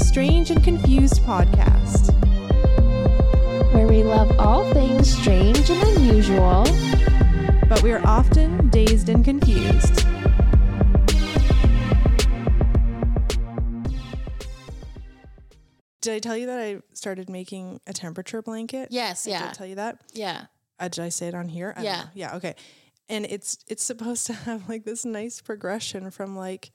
Strange and Confused podcast. where we love all things strange and unusual. but we are often dazed and confused. Did I tell you that I started making a temperature blanket? Yes, I yeah. Did I tell you that? Yeah. Uh, did I say it on here? I don't Yeah. know. Yeah. Okay. And it's it's supposed to have like this nice progression from like,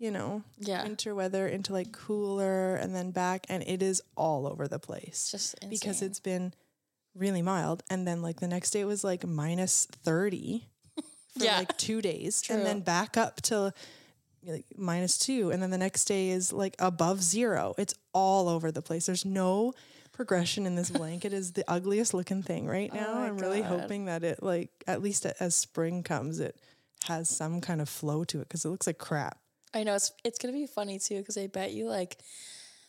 you know, Yeah. winter weather into like cooler and then back, and it is all over the place just insane. because it's been really mild and then like the next day it was like minus 30 for Yeah. like two days True. and then back up to like minus two and then the next day is like above zero it's all over the place there's no progression in this blanket is the ugliest looking thing right oh now Oh i'm really hoping that it like at least as spring comes it has some kind of flow to it because it looks like crap I know it's it's gonna be funny too because I bet you like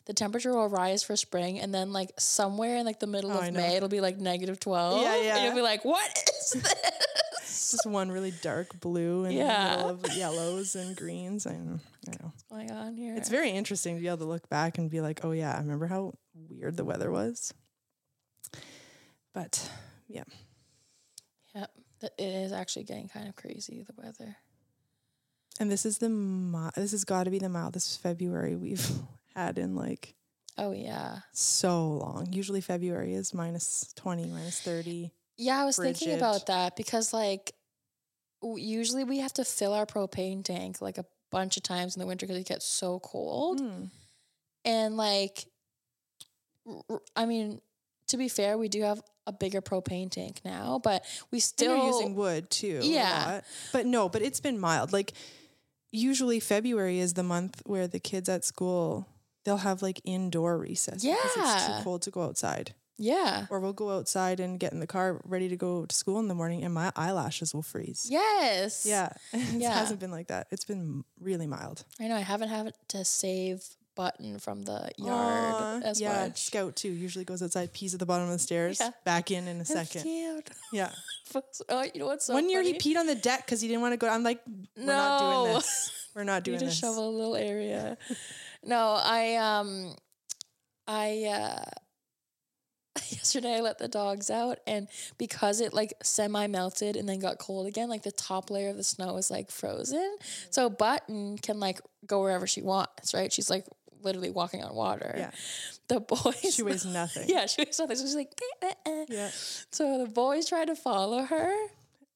the temperature will rise for spring and then like somewhere in like the middle Oh, of. May it'll be like negative twelve. Yeah, And yeah. you'll be like, what is this? just one really dark blue and Yeah. middle of yellows and greens i know, I know. What's going on here? It's very interesting to be able to look back and be like, oh yeah, I remember how weird the weather was. But yeah, yeah, it is actually getting kind of crazy the weather. And this is the mi- this has got to be the mildest February we've had in like Oh yeah, so long. Usually February is minus twenty, minus thirty. yeah. I was thinking about that because like w- usually we have to fill our propane tank like a bunch of times in the winter because it gets so cold. Mm. and like r- i mean to be fair we do have a bigger propane tank now but we Still using wood too. a Yeah. lot. but no, but it's been mild. Like usually February is the month where the kids at school they'll have like indoor recess because it's too cold to go outside. yeah or we'll go outside and get in the car ready to go to school in the morning and my eyelashes will freeze. yes Yeah. it Yeah. hasn't been like that. It's been really mild. i know i haven't had to save button from the yard as yeah, much Scout too usually goes outside, pees at the bottom of the stairs, Yeah. back in in a It's second. cute. Yeah. oh, you know what's so One year he peed on the deck because he didn't want to go. I'm like, we're not doing this. We're not doing this. you doing just this. shovel a little area. no, I um, I uh, yesterday I let the dogs out, and because it like semi melted and then got cold again, like the top layer of the snow is like frozen. So Button can like go wherever she wants, right? She's like literally walking on water. Yeah. The boys. She weighs nothing. Yeah, she weighs nothing. So she's like, eh, eh, eh. Yeah. So the boys tried to follow her.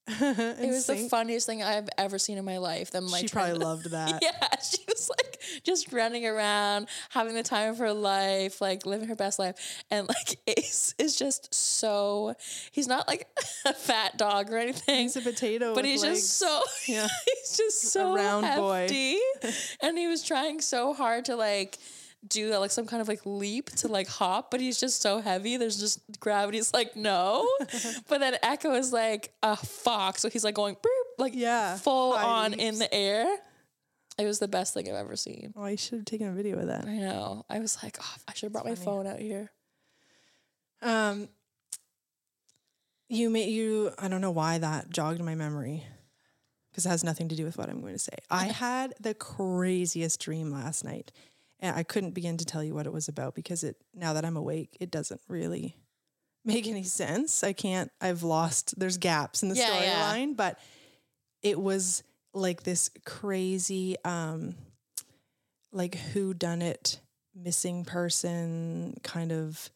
it was the funniest thing I've ever seen in my life. Them like She probably to- loved that. yeah, she was like just running around, having the time of her life, like living her best life. And like Ace is just so he's not like a fat dog or anything. He's a potato. But he's legs. just so Yeah. he's just so round boy. and he was trying so hard to like do like some kind of like leap to like hop, but he's just so heavy. There's just gravity's like no. but then Echo is like a fox, so he's like going boop, like Yeah, full on in the air. It was the best thing I've ever seen. Oh, I should have taken a video of that. I know. I was like, oh, I should have brought my funny. phone out here. Um, you may you. I don't know why that jogged my memory, because it has nothing to do with what I'm going to say. I had the craziest dream last night, and I couldn't begin to tell you what it was about because it. Now that I'm awake, it doesn't really make any sense. I can't. I've lost. There's gaps in the Yeah, yeah. storyline, but it was like this crazy, um, like who done it, missing person kind of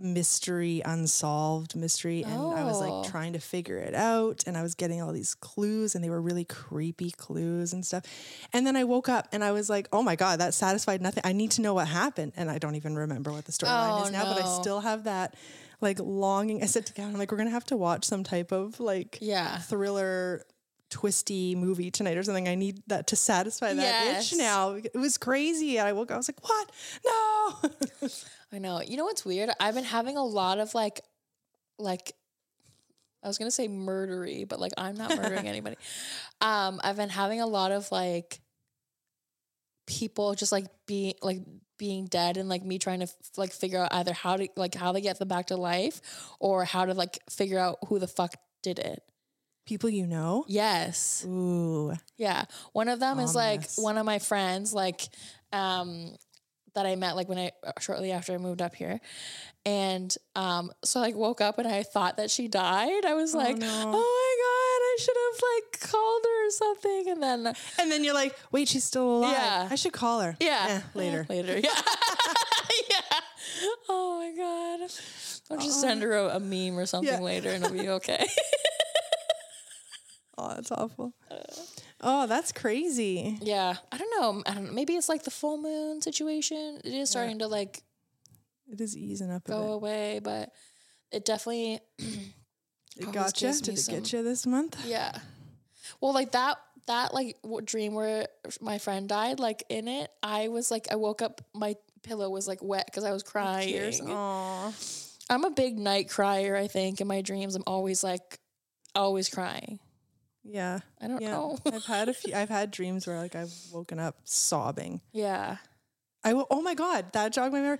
mystery unsolved mystery and I was Oh. like trying to figure it out and I was getting all these clues and they were really creepy clues and stuff. And then I woke up and I was like, "Oh my god, that satisfied nothing. I need to know what happened." And I don't even remember what the storyline Oh, is now, but I still have that like longing. I said to Gavin, I'm like, "We're to have to watch some type of like Yeah. thriller twisty movie tonight or something. I need that to satisfy that Yes. itch now. It was crazy. I woke up, I was like, what? No. I know. You know what's weird? I've been having a lot of like, like, I was gonna say murdery, but like I'm not murdering anybody. Um, I've been having a lot of like people just like being like being dead and like me trying to f- like figure out either how to like how they get them back to life or how to like figure out who the fuck did it. People you know? Yes. Ooh. Yeah. One of them is like one of my friends, like, um, that I met like when I shortly after I moved up here. And um so I like woke up and I thought that she died. I was like, no. "Oh my god, I should have like called her or something." And then And then you're like, wait, she's still alive. Yeah. I should call her. yeah, Eh, later. later. Yeah. yeah. Oh my god. I'll just send her a, a meme or something Yeah. later and it'll be okay. Oh, that's awful. Oh, that's crazy. yeah. I don't know. I don't know. Maybe it's like the full moon situation. It is starting to like It is easing up a go away, but it definitely. It got you. Did it get you this month? Yeah. Well, like that that like dream where my friend died, like in it, I was like I woke up, my pillow was like wet because I was crying. Tears. Aw. I'm a big night crier. I think in my dreams, I'm always like always crying. Yeah. I don't Yeah. know. I've had a few. I've had dreams where like I've woken up sobbing. yeah. I will. Oh my god, that jogged my memory.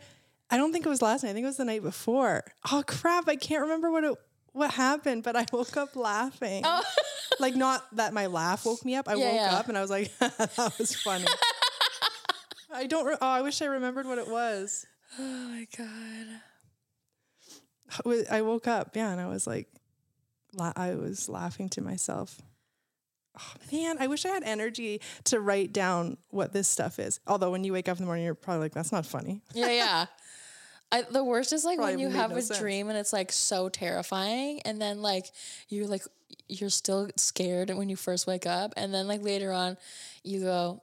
I don't think it was last night. I think it was the night before. Oh crap! I can't remember what it what happened, but I woke up laughing. Oh. Like not that my laugh woke me up. I Yeah, woke yeah. up and I was like, that was funny. I don't. Re- oh, I wish I remembered what it was. oh my god. I woke up, yeah, and I was like, la- I was laughing to myself. Oh, man, I wish I had energy to write down what this stuff is. Although when you wake up in the morning, you're probably like, that's not funny. Yeah, yeah. I, the worst is like Probably when you have no a sense. dream and it's like so terrifying, and then like you're like you're still scared when you first wake up, and then like later on, you go,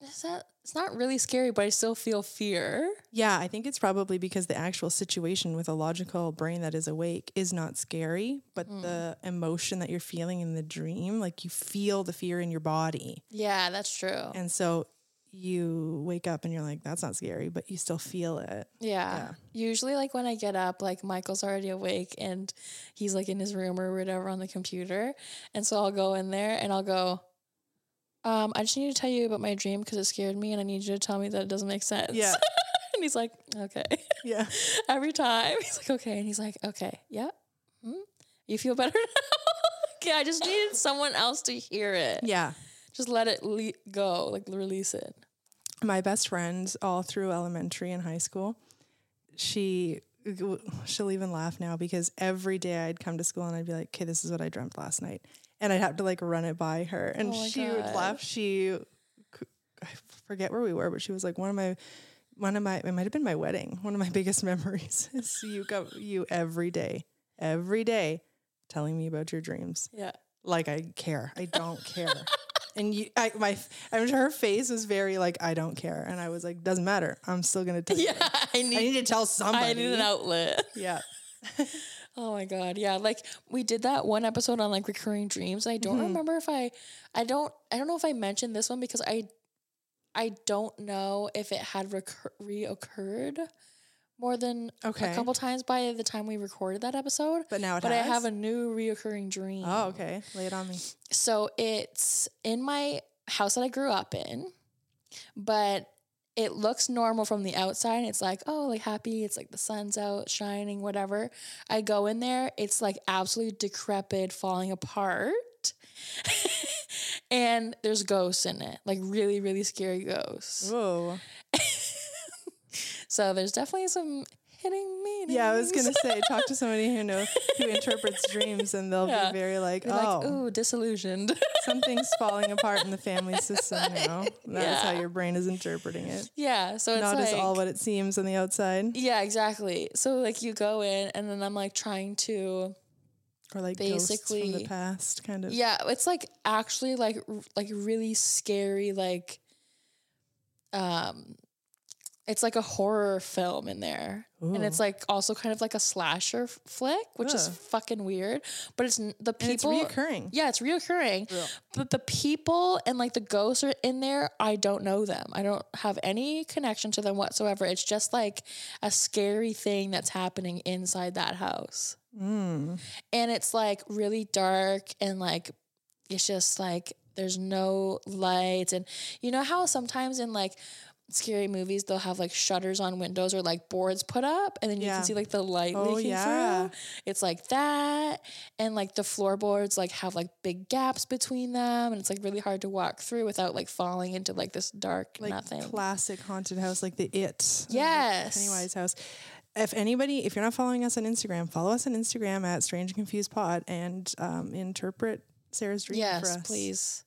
"Is that? It's not really scary, but I still feel fear." Yeah, I think it's probably because the actual situation with a logical brain that is awake is not scary, but hmm. the emotion that you're feeling in the dream, like you feel the fear in your body. Yeah, that's true. And so you wake up and you're like, that's not scary, but you still feel it. Yeah. Yeah. Usually, like when I get up, like Michael's already awake and he's like in his room or whatever on the computer. And so I'll go in there and I'll go, um, I just need to tell you about my dream because it scared me and I need you to tell me that it doesn't make sense. Yeah. and he's like, okay. Yeah. Every time. He's like, okay. And he's like, okay. Yeah. Hmm? You feel better now? okay. I just needed someone else to hear it. Yeah. Just let it le- go, like release it. my best friend all through elementary and high school she she'll even laugh now because every day i'd come to school and i'd be like okay this is what i dreamt last night and i'd have to like run it by her and Oh she would laugh she i forget where we were but she was like one of my one of my it might have been my wedding one of my biggest memories is you go you every day every day telling me about your dreams Yeah. like I care. I don't care. And you, I, my, I mean, her face was very like, I don't care. And I was like, doesn't matter. I'm still going to tell you. Yeah. I need, I need to tell somebody. I need an outlet. Yeah. Oh my god, yeah. Like we did that one episode on like recurring dreams. And I don't Mm-hmm. remember if I I don't I don't know if I mentioned this one because I I don't know if it had recur- reoccurred more than Okay. a couple times by the time we recorded that episode. But now it but I have a new reoccurring dream. Oh, okay. Lay it on me. So it's in my house that I grew up in, but it looks normal from the outside. It's like, oh, like happy. It's like the sun's out, shining, whatever. I go in there, it's like absolutely decrepit, falling apart. and there's ghosts in it, like really, really scary ghosts. Whoa. So there's definitely some hitting meanings. Yeah, I was gonna say, talk to somebody who knows who interprets dreams, and they'll Yeah. be very like, oh, like, ooh, disillusioned. something's falling apart in the family system now. That's how your brain is interpreting it. yeah. So it's Not like as all what it seems on the outside, Yeah, exactly. So like you go in and then I'm like trying to or like basically from the past, kind of. Yeah, it's like actually like r- like really scary like um it's like a horror film in there. And it's like also kind of like a slasher f- flick, which is fucking weird, but it's n- the And it's people reoccurring. Yeah, it's reoccurring. Yeah. But the people and like the ghosts are in there, I don't know them. I don't have any connection to them whatsoever. It's just like a scary thing that's happening inside that house. Mm. And it's like really dark and like it's just like there's no lights. And you know how sometimes in like scary movies, they'll have like shutters on windows or like boards put up, and then you Yeah. can see like the light Oh, leaking yeah. through. It's like that, and like the floorboards like have like big gaps between them, and it's like really hard to walk through without like falling into like this dark like nothing. classic haunted house, like the It. Yes. Pennywise house. If anybody, if you're not following us on Instagram, follow us on Instagram at Strange and Confused Pod and um, interpret Sarah's dream for yes, us. please.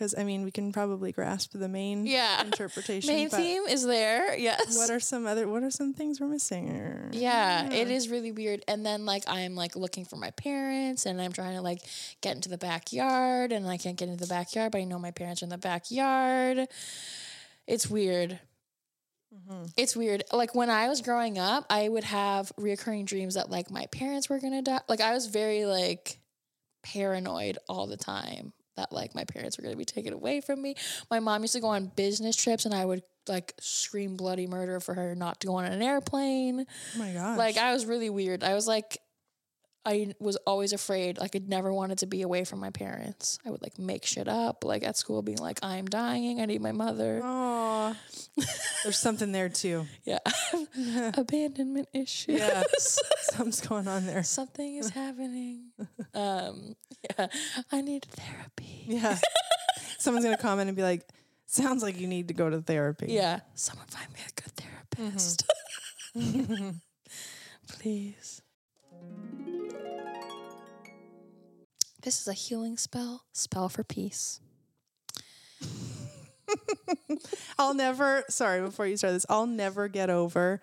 Because I mean, we can probably grasp the main Yeah. interpretation. Main theme is there. Yes. What are some other? What are some things we're missing? Or Yeah, it is really weird. And then like I'm like looking for my parents and I'm trying to like get into the backyard and I can't get into the backyard, but I know my parents are in the backyard. It's weird. Mm-hmm. It's weird. Like when I was growing up, I would have reoccurring dreams that like my parents were gonna die. Like I was very like paranoid all the time that like my parents were gonna be taken away from me. My mom used to go on business trips and I would like scream bloody murder for her not to go on an airplane. Oh my gosh! Like I was really weird. I was like I was always afraid. Like I never wanted to be away from my parents. I would like make shit up, like at school being like, I'm dying, I need my mother. oh, there's something there too. Yeah. Abandonment issues. Yeah, something's going on there. Something is happening. Um yeah. I need therapy. Yeah, someone's gonna comment and be like, "Sounds like you need to go to therapy." Yeah. Someone find me a good therapist. Please. This is a healing spell, spell for peace. I'll never. Sorry, before you start this, I'll never get over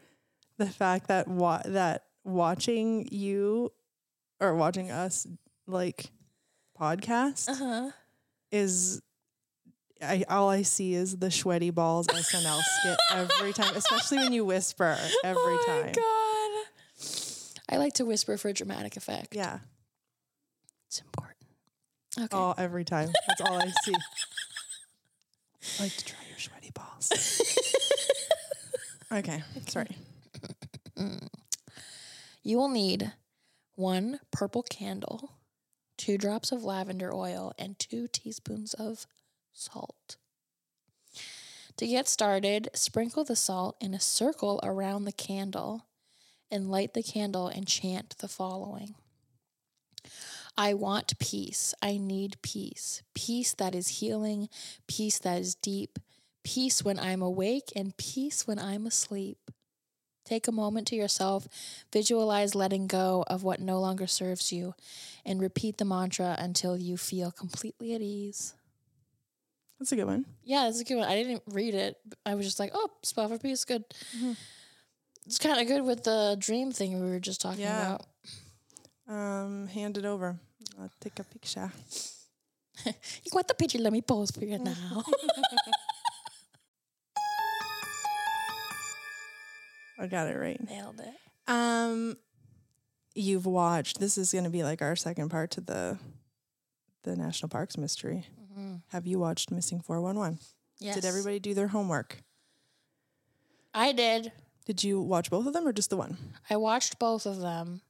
the fact that wa- that watching you or watching us like podcast Uh-huh. is. I all I see is the Schweddy Balls SNL skit every time, especially when you whisper every time. oh time. my god. I like to whisper for dramatic effect. Yeah, It's important. Okay. all every time. That's all I see. I like to try your Schweddy Balls. okay, sorry. You will need one purple candle, two drops of lavender oil, and two teaspoons of salt. To get started, sprinkle the salt in a circle around the candle and light the candle and chant the following I want peace. I need peace. Peace that is healing, peace that is deep, peace when I'm awake, and peace when I'm asleep. Take a moment to yourself, visualize letting go of what no longer serves you, and repeat the mantra until you feel completely at ease. That's a good one. Yeah, that's a good one. I didn't read it. I was just like, oh, spell for peace, good. It's kind of good with the dream thing we were just talking Yeah. about. Um, hand it over. I'll take a picture. You want the picture? Let me pose for you now. I got it right. Nailed it. Um, you've watched. This is going to be like our second part to the the national parks mystery. Have you watched Missing Four One One? Yes. Did everybody do their homework? I did. Did you watch both of them or just the one? I watched both of them.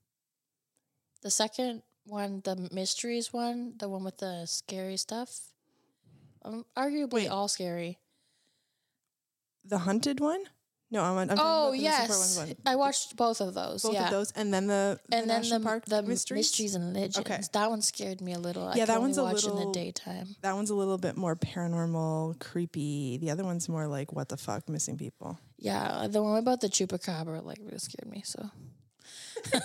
The second one, the mysteries one, the one with the scary stuff, um, arguably Wait. all scary. The hunted one? No, I'm. I'm Oh about the Missing 411 yes, one. I watched both of those. both yeah, of those, and then the, the and then national the park the mysteries. mysteries and legends. Okay. That one scared me a little. Yeah, could that one's a watch in little- the daytime. That one's a little bit more paranormal, creepy. The other one's more like what the fuck, missing people. Yeah, the one about the chupacabra like really scared me. So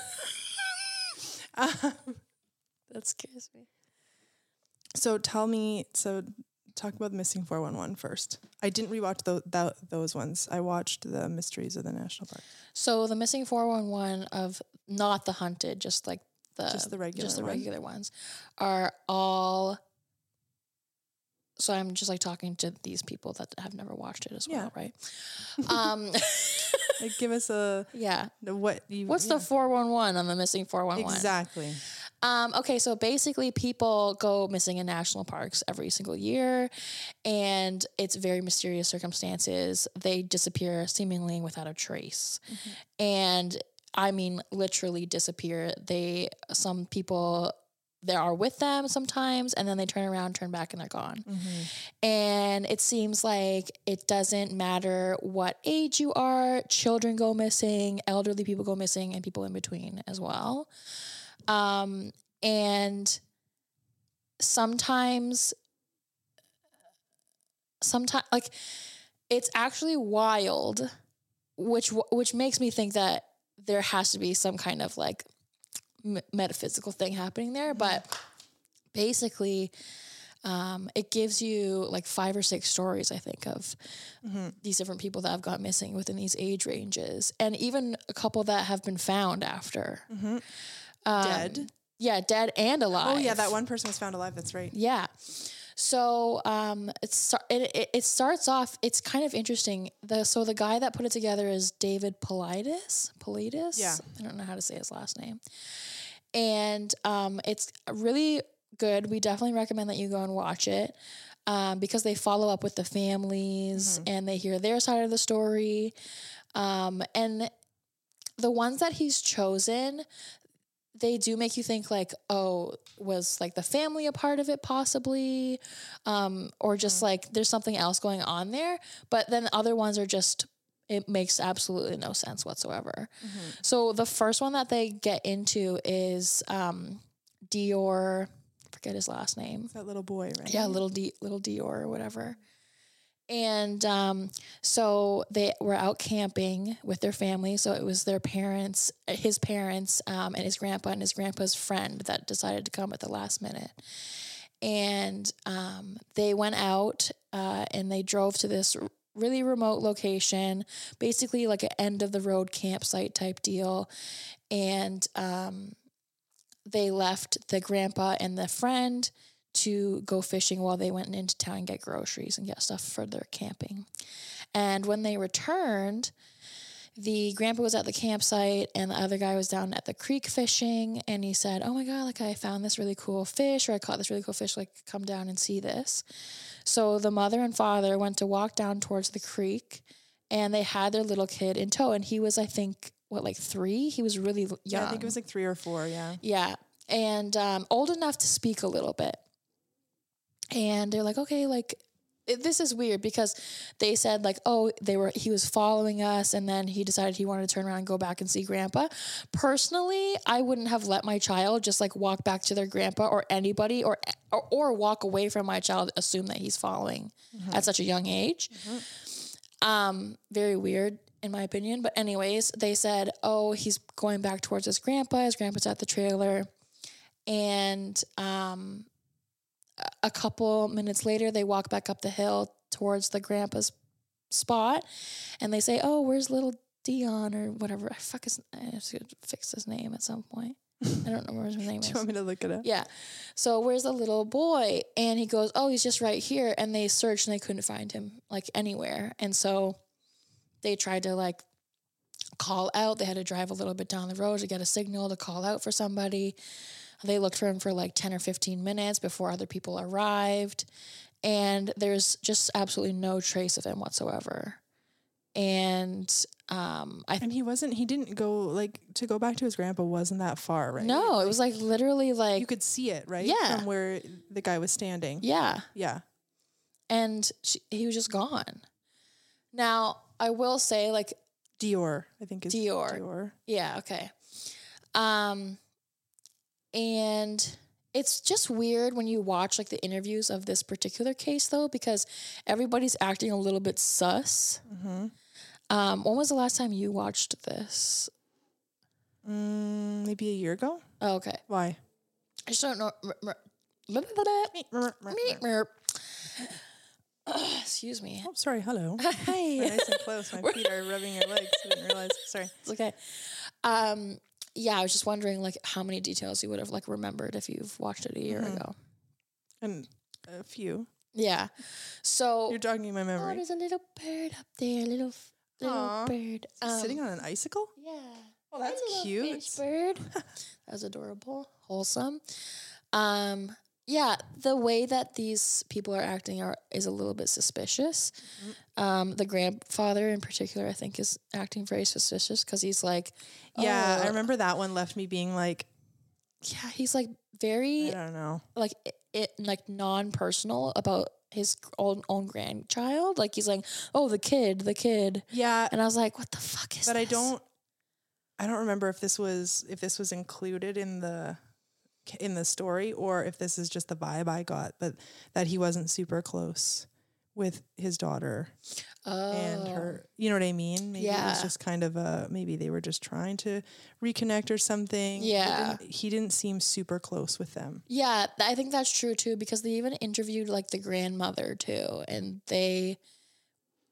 that scares me. So tell me, so talk about the Missing 411 first. I didn't rewatch tho- tho- those ones. I watched the Mysteries of the National Park. So the missing four one one of not the hunted, just like the Just the regular just the one? regular ones, are all. So I'm just like talking to these people that have never watched it as Yeah. well, right? um, Like, give us a yeah. what you. What's yeah. the four one one on the missing four one one? exactly? Um, okay, so basically, people go missing in national parks every single year, and it's very mysterious circumstances. They disappear seemingly without a trace, and I mean, literally disappear. They some people they are with them sometimes and then they turn around turn back and they're gone. And it seems like it doesn't matter what age you are children go missing elderly people go missing and people in between as well um, and sometimes sometimes like it's actually wild which which makes me think that there has to be some kind of like m- metaphysical thing happening there but basically um, it gives you like five or six stories i think of these different people that have gone missing within these age ranges and even a couple that have been found after um, Dead? yeah dead and alive Oh yeah, that one person was found alive. That's right. yeah. So um, it's it, it, it starts off. It's kind of interesting. The so the guy that put it together is David Politis. Politis. Yeah. I don't know how to say his last name. And um, it's really good. We definitely recommend that you go and watch it um, because they follow up with the families and they hear their side of the story. Um, and the ones that he's chosen, they do make you think like, oh, was like the family a part of it possibly, um, or just like there's something else going on there. But then other ones are just it makes absolutely no sense whatsoever. So the first one that they get into is um, DeOrr. Forget his last name. That little boy, right? Yeah, little D, little DeOrr or whatever. And um, so they were out camping with their family. So it was their parents, his parents, um, and his grandpa and his grandpa's friend that decided to come at the last minute. And um, they went out uh, and they drove to this really remote location, basically like an end of the road campsite type deal. And um, they left the grandpa and the friend to go fishing while they went into town and get groceries and get stuff for their camping. And when they returned, the grandpa was at the campsite and the other guy was down at the creek fishing and he said, "Oh my god, like I found this really cool fish or I caught this really cool fish, like come down and see this." So the mother and father went to walk down towards the creek and they had their little kid in tow and he was I think what like 3? He was really young. Yeah, I think it was like three or four. Yeah. Yeah. And um, old enough to speak a little bit. And they're like, okay, like, it, this is weird because they said like oh they were he was following us and then he decided he wanted to turn around and go back and see grandpa. Personally i wouldn't have let my child just like walk back to their grandpa or anybody or or, or walk away from my child assume that he's following at such a young age. Um very weird in my opinion. But anyways they said oh he's going back towards his grandpa. His grandpa's at the trailer. And um a couple minutes later they walk back up the hill towards the grandpa's spot and they say oh where's little dion or whatever i fuck his i have to fix his name at some point i don't know where his name Do you want me to look it up? yeah. So where's the little boy? And he goes, Oh, he's just right here. And they searched and they couldn't find him like anywhere. And so they tried to like call out. They had to drive a little bit down the road to get a signal to call out for somebody. They looked for him for like 10 or 15 minutes before other people arrived. And there's just absolutely no trace of him whatsoever. And um, I And he wasn't. He didn't go like to go back to his grandpa. Wasn't that far, right? no, it was like literally like You could see it, right? Yeah. From where the guy was standing. yeah. Yeah. and she, he was just gone. Now, I will say, like, DeOrr, I think is DeOrr. DeOrr. yeah, okay. Um, and it's just weird when you watch like the interviews of this particular case, though, because everybody's acting a little bit sus. Um, when was the last time you watched this? Mm, maybe a year ago. Oh, okay, Why? I just don't know. Excuse me. Oh, sorry. Hello. Hi. nice and close. My feet are rubbing your legs. I didn't realize. Sorry. It's okay. Um, yeah, I was just wondering like how many details you would have like remembered if you've watched it a year ago. And a few. Yeah. So You're jogging my memory. oh, there's a little bird up there, a little f- little bird. Um, Sitting on an icicle? Yeah. Oh, that's cute. Bird. that was adorable, wholesome. Um, yeah, the way that these people are acting are is a little bit suspicious. Mm-hmm. Um, the grandfather in particular, I think, is acting very suspicious because he's like, Yeah, I "Oh, remember that one left me being like, yeah, he's like very, I don't know. like it, it like non-personal about his own own grandchild. Like he's like, "Oh, the kid, the kid." Yeah, And I was like, "What the fuck is but I don't I don't remember if this was if this was included in the in the story or if this is just the vibe I got but that he wasn't super close with his daughter oh. and her oh. you know what I mean maybe it was just kind of a maybe they were just trying to reconnect or something Yeah. didn't- he didn't seem super close with them Yeah, I think that's true too because they even interviewed like the grandmother too, and they,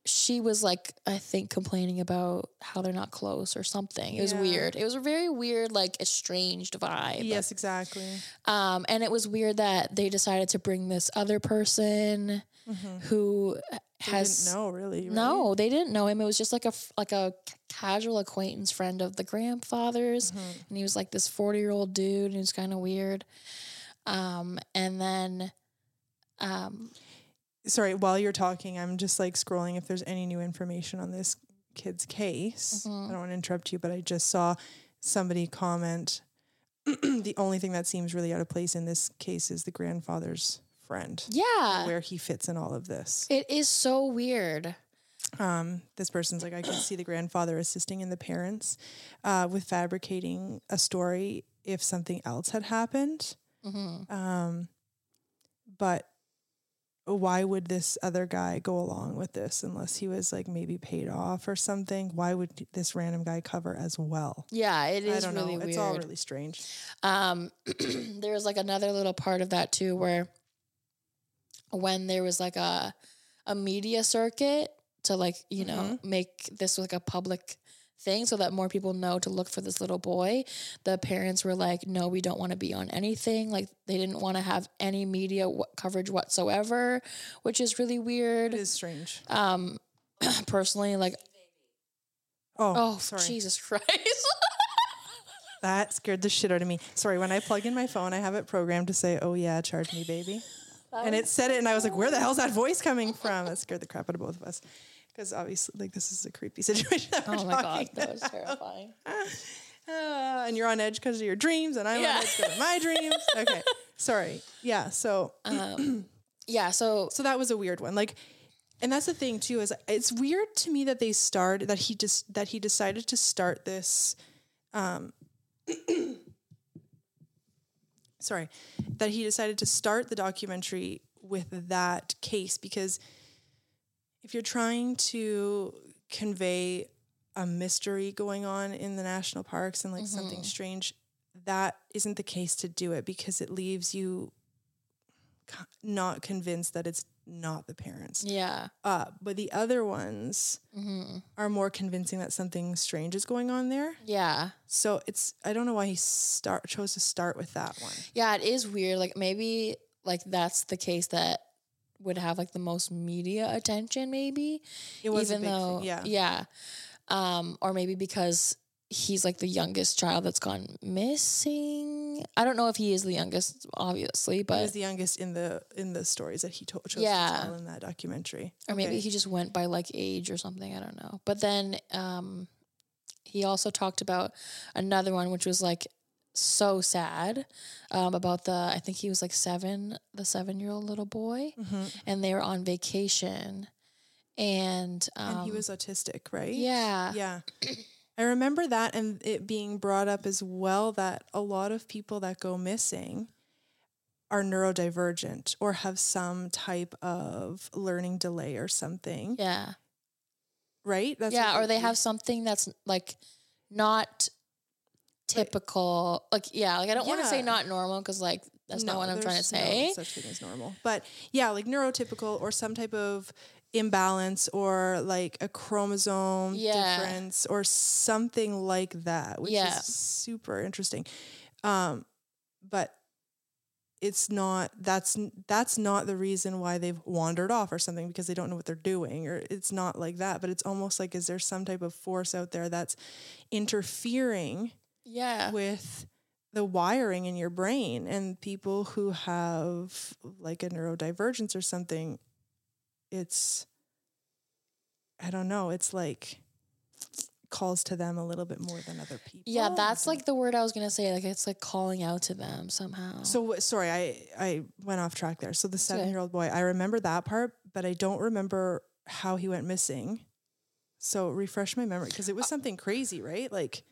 she was like I think complaining about how they're not close or something. It was Yeah. weird. It was a very weird, like estranged vibe. yes exactly Um, and it was weird that they decided to bring this other person who Mm-hmm. They has didn't really right? no, they didn't know him. It was just like a like a casual acquaintance friend of the grandfather's, Mm-hmm. and he was like this forty year old dude, and he was kind of weird. Um, and then, um, sorry, while you're talking, I'm just like scrolling if there's any new information on this kid's case. Mm-hmm. I don't want to interrupt you, but I just saw somebody comment the only thing that seems really out of place in this case is the grandfather's friend, yeah, where he fits in all of this. it is so weird. Um, this person's like, I can see the grandfather assisting in the parents uh, with fabricating a story if something else had happened. Mm-hmm. Um, but why would this other guy go along with this unless he was like maybe paid off or something? Why would this random guy cover as well? Yeah, it is. I don't really know. weird. It's all really strange. Um, there was like another little part of that too, where when there was like a a media circuit to like you know make this like a public thing so that more people know to look for this little boy the parents were like no we don't want to be on anything like they didn't want to have any media w- coverage whatsoever which is really weird It is strange. um personally like Oh, oh sorry. jesus christ That scared the shit out of me. Sorry, when I plug in my phone, I have it programmed to say, "Oh yeah, charge me, baby," and it said it, and I was like, "Where the hell's that voice coming from?" That scared the crap out of both of us, because obviously, like, this is a creepy situation. Oh my god that was terrifying uh, and you're on edge because of your dreams, and I'm Yeah. on edge because of my dreams. Okay, sorry. Yeah, so um yeah so so that was a weird one. Like, and that's the thing too is it's weird to me that they started that he just that he decided to start this. Um, sorry, that he decided to start the documentary with that case because if you're trying to convey a mystery going on in the national parks and like something strange, that isn't the case to do it because it leaves you not convinced that it's not the parents. yeah Uh, but the other ones hmm are more convincing that something strange is going on there. Yeah. So it's I don't know why he start chose to start with that one. Yeah, it is weird. Like maybe like that's the case that would have like the most media attention maybe. It was a even big thing, though yeah. Yeah. Um or maybe because he's like the youngest child that's gone missing. I don't know if he is the youngest obviously, But He was the youngest in the in the stories that he told chose Yeah. to tell in that documentary. or maybe he just went by like age or something, I don't know. But then um he also talked about another one which was like so sad um, about the I think he was like seven, the seven year old little boy, Mhm. and they were on vacation, and um, and he was autistic, right? yeah, Yeah. I remember that and it being brought up as well that a lot of people that go missing are neurodivergent or have some type of learning delay or something, yeah, right? That's yeah, or they have something that's like not typical. Like yeah, like I don't want to say not normal because like that's not what I'm trying to say. No such thing as normal, but yeah, like neurotypical or some type of imbalance or like a chromosome Yeah. difference or something like that, which Yeah. is super interesting. Um, but it's not that's that's not the reason why they've wandered off or something because they don't know what they're doing or it's not like that but it's almost like is there some type of force out there that's interfering yeah, with the wiring in your brain and people who have like a neurodivergence or something it's i don't know it's like calls to them a little bit more than other people. Yeah, that's like the word I was gonna say. Like it's like calling out to them somehow. So sorry, I I went off track there. So the seven year old boy, I remember that part, but I don't remember how he went missing. So refresh my memory because it was uh, something crazy, right? Like,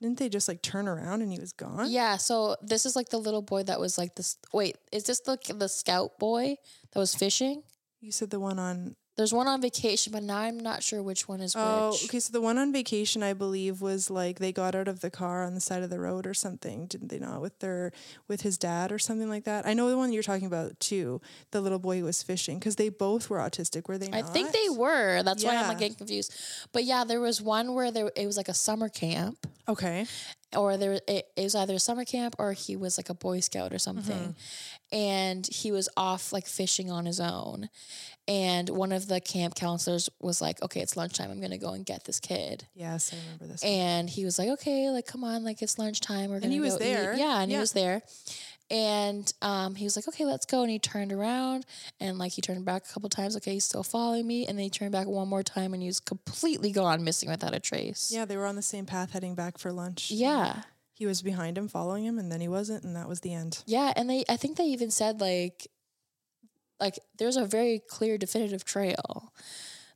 didn't they just like turn around and he was gone? yeah, so this is like the little boy that was like this. Wait, is this the the scout boy that was fishing? You said the one on. There's one on vacation, but now I'm not sure which one is which. Oh, which. okay. So the one on vacation, I believe, was like they got out of the car on the side of the road or something, didn't they not? With their with his dad or something like that. I know the one you're talking about too. The little boy who was fishing because they both were autistic. Were they? Not? I think they were. That's why I'm like getting confused. But yeah, there was one where there it was like a summer camp. Okay. or there it, it was either a summer camp or he was like a boy scout or something mm-hmm. and he was off like fishing on his own and one of the camp counselors was like okay it's lunchtime i'm gonna go and get this kid Yes, I remember this. and he was like okay like come on like it's lunchtime we're gonna he was go eat." yeah and Yeah. he was there and um, he was like okay let's go and he turned around and like he turned back a couple times okay he's still following me and then he turned back one more time and he was completely gone missing without a trace Yeah, they were on the same path heading back for lunch. yeah He was behind him, following him, and then he wasn't, and that was the end. Yeah, and they I think they even said like like there's a very clear definitive trail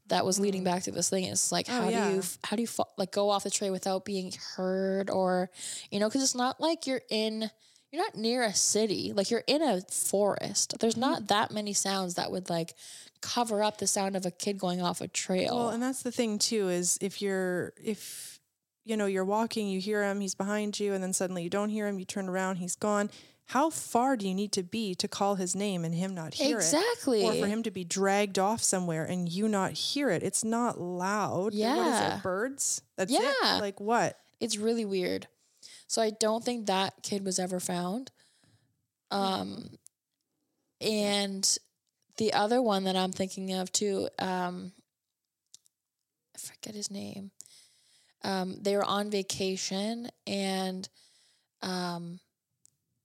that was leading back to this thing. It's like Oh, how do you how do you like go off the trail without being heard or you know cuz it's not like you're in you're not near a city. Like you're in a forest. There's Mm-hmm. not that many sounds that would like cover up the sound of a kid going off a trail. Well, and that's the thing too is if you're if you know you're walking, you hear him, he's behind you, and then suddenly you don't hear him, you turn around, he's gone. How far do you need to be to call his name and him not hear exactly. it, or for him to be dragged off somewhere and you not hear it? It's not loud. What is Yeah. it? Birds? That's Yeah. it. Like what? It's really weird. So I don't think that kid was ever found. Um, and the other one that I'm thinking of too, um, I forget his name. Um, they were on vacation and um,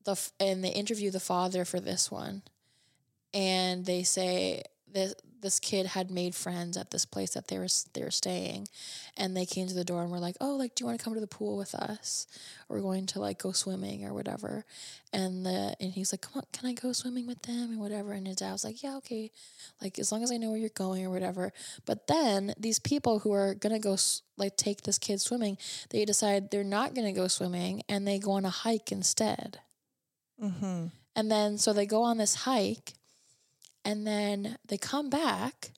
the and they interview the father for this one, and they say this this kid had made friends at this place that they were they were staying, and they came to the door and were like, "Oh, like, do you want to come to the pool with us? We're going to like go swimming or whatever." And the and he's like, "Come on, can I go swimming with them and whatever?" And his dad was like, "Yeah, okay, like as long as I know where you're going or whatever." But then these people who are gonna go like take this kid swimming, they decide they're not gonna go swimming and they go on a hike instead. Mm-hmm. And then so they go on this hike and then they come back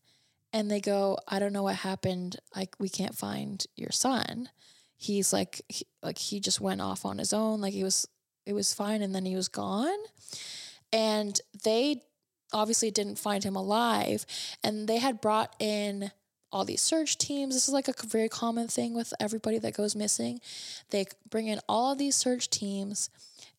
and they go, I don't know what happened. Like we can't find your son. He's like he, like he just went off on his own. Like he was it was fine and then he was gone. And they obviously didn't find him alive and they had brought in all these search teams. This is like a very common thing with everybody that goes missing. They bring in all of these search teams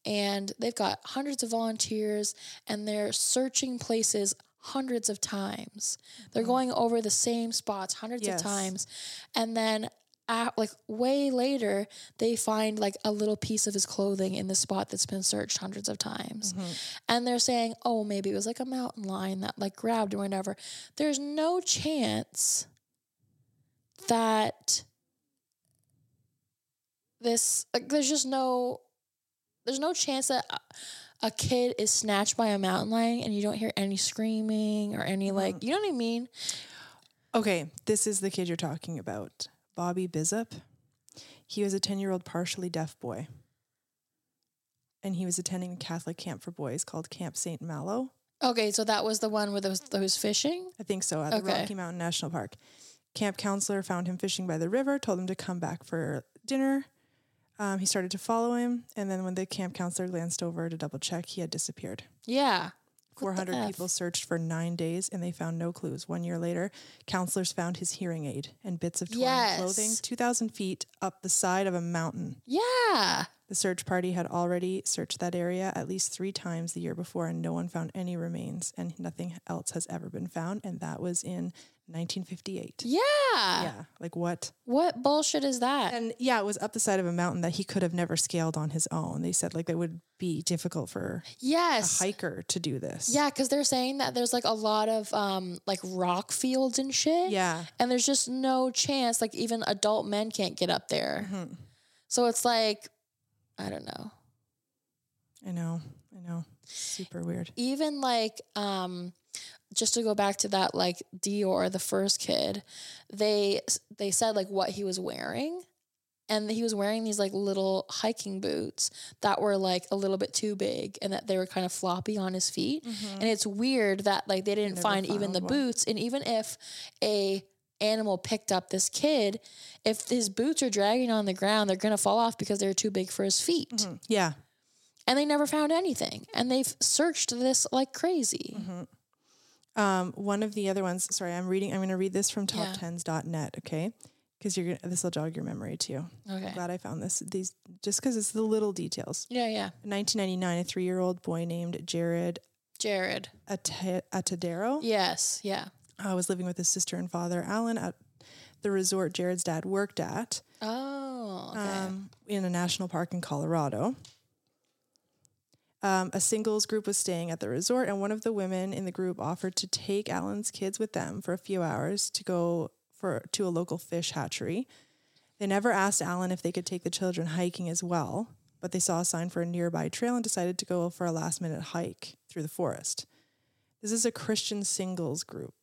and they've got hundreds of volunteers and they're searching places hundreds of times. They're mm. going over the same spots hundreds Yes. of times. And then at, like way later, they find like a little piece of his clothing in the spot that's been searched hundreds of times. Mm-hmm. And they're saying, oh, maybe it was like a mountain lion that like grabbed or whatever. There's no chance that this, like, there's just no, there's no chance that a, kid is snatched by a mountain lion and you don't hear any screaming or any like, mm. you know what I mean? Okay, this is the kid you're talking about, Bobby Bizup. He was a 10 year old partially deaf boy. And he was attending a Catholic camp for boys called Camp St. Malo. Okay, so that was the one where there was, there was fishing? I think so, at the Okay. Rocky Mountain National Park. Camp counselor found him fishing by the river, told him to come back for dinner. Um, he started to follow him, and then when the camp counselor glanced over to double check, he had disappeared. Yeah. Four What the people searched for nine days, and they found no clues. One year later, counselors found his hearing aid and bits of torn clothing, two thousand feet up the side of a mountain. Yeah. The search party had already searched that area at least three times the year before, and no one found any remains, and nothing else has ever been found. And that was in 1958. Yeah. Yeah, like what? What bullshit is that? And yeah, it was up the side of a mountain that he could have never scaled on his own. They said like it would be difficult for yes a hiker to do this. Yeah, because they're saying that there's like a lot of um like rock fields and shit. Yeah. And there's just no chance, like even adult men can't get up there. Mhm. So it's like, I don't know. I know. I know. Super weird. Even like, um, just to go back to that, like DeOrr, the first kid, they they said like what he was wearing, and he was wearing these like little hiking boots that were like a little bit too big, and that they were kind of floppy on his feet. And it's weird that like they didn't find even the one. boots, and even if a animal picked up this kid, if his boots are dragging on the ground, they're gonna fall off because they're too big for his feet. Mhm. Yeah. And they never found anything, and they've searched this like crazy. Um, one of the other ones, sorry, I'm reading, I'm going to read this from Yeah. top10s.net, okay? Because you're gonna, this will jog your memory too. Okay. I'm Glad I found this. These just because it's the little details. Yeah, yeah. In 1999, a three-year-old boy named Jaryd Jaryd. Atadero Yes. Yeah. Uh, was living with his sister and father, Alan, at the resort Jaryd's dad worked at Oh. Okay. um, in a national park in Colorado. Um, a singles group was staying at the resort, and one of the women in the group offered to take Alan's kids with them for a few hours to go for to a local fish hatchery. They never asked Alan if they could take the children hiking as well, but they saw a sign for a nearby trail and decided to go for a last minute hike through the forest. This is a Christian singles group.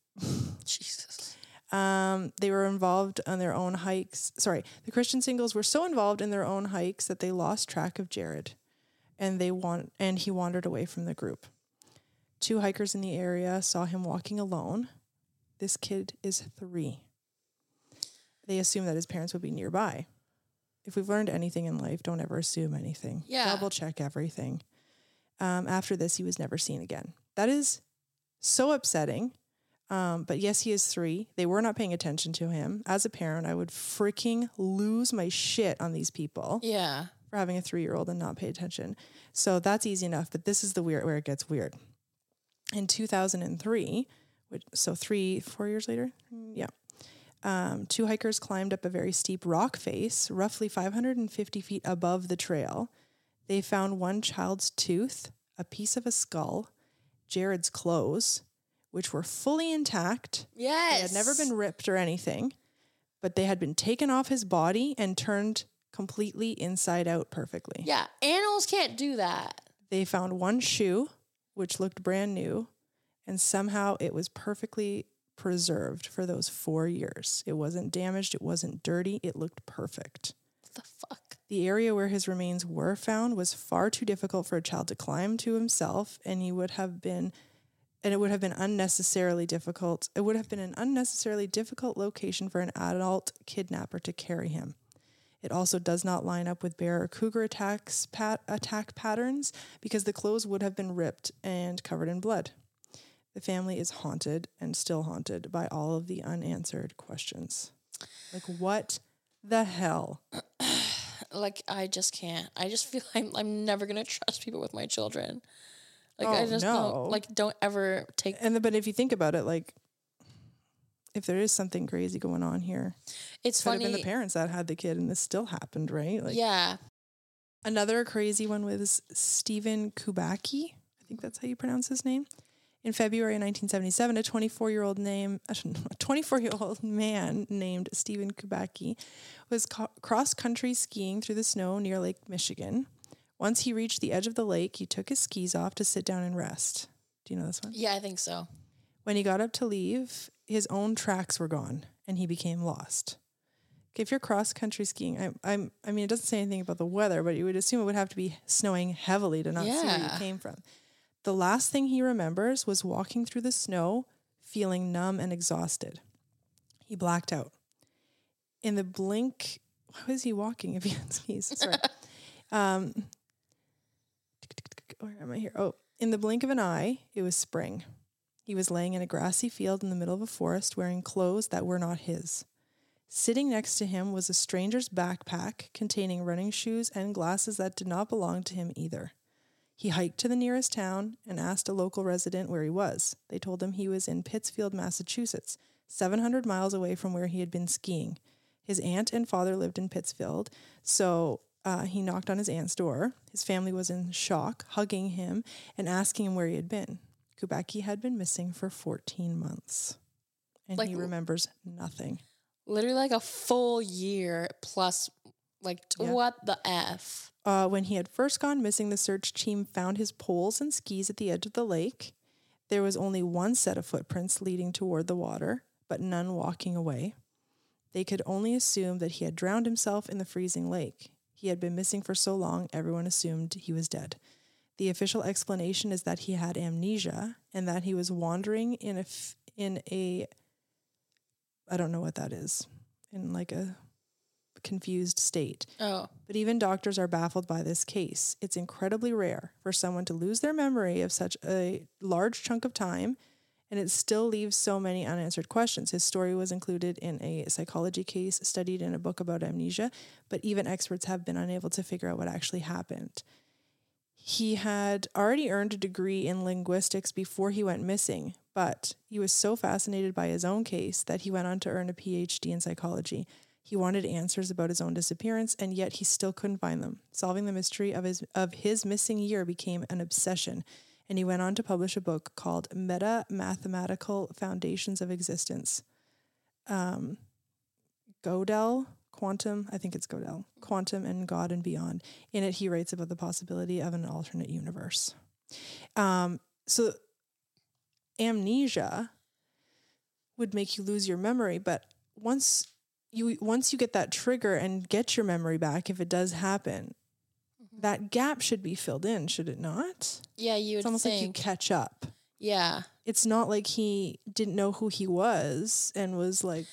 Jesus. Um, they were involved on their own hikes. Sorry, the Christian singles were so involved in their own hikes that they lost track of Jaryd, and they want and he wandered away from the group. Two hikers in the area saw him walking alone. This kid is three. They assumed that his parents would be nearby. If we've learned anything in life, don't ever assume anything. Yeah. Double check everything. Um, after this, he was never seen again. That is so upsetting. Um, but yes, he is three. They were not paying attention to him. As a parent, I would freaking lose my shit on these people Yeah. for having a three year old and not pay attention. So that's easy enough. But this is the weird where it gets weird. In 2003, which, so three, four years later, yeah. Um, two hikers climbed up a very steep rock face, roughly 550 feet above the trail. They found one child's tooth, a piece of a skull, Jaryd's clothes, which were fully intact. Yes. They had never been ripped or anything, but they had been taken off his body and turned completely inside out perfectly. Yeah. Animals can't do that. They found one shoe, which looked brand new, and somehow it was perfectly preserved for those four years. It wasn't damaged, it wasn't dirty, it looked perfect. What the fuck? The area where his remains were found was far too difficult for a child to climb to himself, and he would have been and it would have been unnecessarily difficult. It would have been an unnecessarily difficult location for an adult kidnapper to carry him. It also does not line up with bear or cougar attacks pat, attack patterns because the clothes would have been ripped and covered in blood. The family is haunted and still haunted by all of the unanswered questions. Like what the hell? Like I just can't. I just feel I'm I'm never gonna trust people with my children. Like I Oh, just no. don't like don't ever take And the, but if you think about it, like if there is something crazy going on here, it's could have funny. been the parents that had the kid, and this still happened, right? Like yeah. another crazy one was Steven Kubacki. I think that's how you pronounce his name. In February 1977, a 24 year old name, a 24 year old man named Steven Kubacki was co- cross country skiing through the snow near Lake Michigan. Once he reached the edge of the lake, he took his skis off to sit down and rest. Do you know this one? Yeah, I think so. When he got up to leave, his own tracks were gone and he became lost. Okay, if you're cross country skiing, I'm, I'm, I mean, it doesn't say anything about the weather, but you would assume it would have to be snowing heavily to not see where you came from. The last thing he remembers was walking through the snow, feeling numb and exhausted. He blacked out. In the blink, why was he walking if he had skis? Sorry. um, where am I here? Oh, in the blink of an eye, it was spring. He was laying in a grassy field in the middle of a forest wearing clothes that were not his. Sitting next to him was a stranger's backpack containing running shoes and glasses that did not belong to him either. He hiked to the nearest town and asked a local resident where he was. They told him he was in Pittsfield, Massachusetts, 700 miles away from where he had been skiing. His aunt and father lived in Pittsfield, so uh, he knocked on his aunt's door. His family was in shock, hugging him and asking him where he had been. Kubacki had been missing for 14 months, and Like- he remembers nothing. Literally like a full year plus like Yeah. what the F? Uh, when he had first gone missing, the search team found his poles and skis at the edge of the lake. There was only one set of footprints leading toward the water, but none walking away. They could only assume that he had drowned himself in the freezing lake. He had been missing for so long, everyone assumed he was dead. The official explanation is that he had amnesia and that he was wandering in a f- in a I don't know what that is, in like a confused state. Oh. But even doctors are baffled by this case. It's incredibly rare for someone to lose their memory of such a large chunk of time, and it still leaves so many unanswered questions. His story was included in a psychology case studied in a book about amnesia, but even experts have been unable to figure out what actually happened. He had already earned a degree in linguistics before he went missing, but he was so fascinated by his own case that he went on to earn a PhD in psychology. He wanted answers about his own disappearance, and yet he still couldn't find them. Solving the mystery of his of his missing year became an obsession, and he went on to publish a book called Meta Mathematical Foundations of Existence. Um, Godel, Quantum, I think it's Godel, Quantum and God and Beyond. In it, he writes about the possibility of an alternate universe. Um, so, amnesia would make you lose your memory, but once you once you get that trigger and get your memory back, if it does happen, that gap should be filled in, should it not? Yeah, you would It's almost like you catch up. yeah. It's not like he didn't know who he was and was like,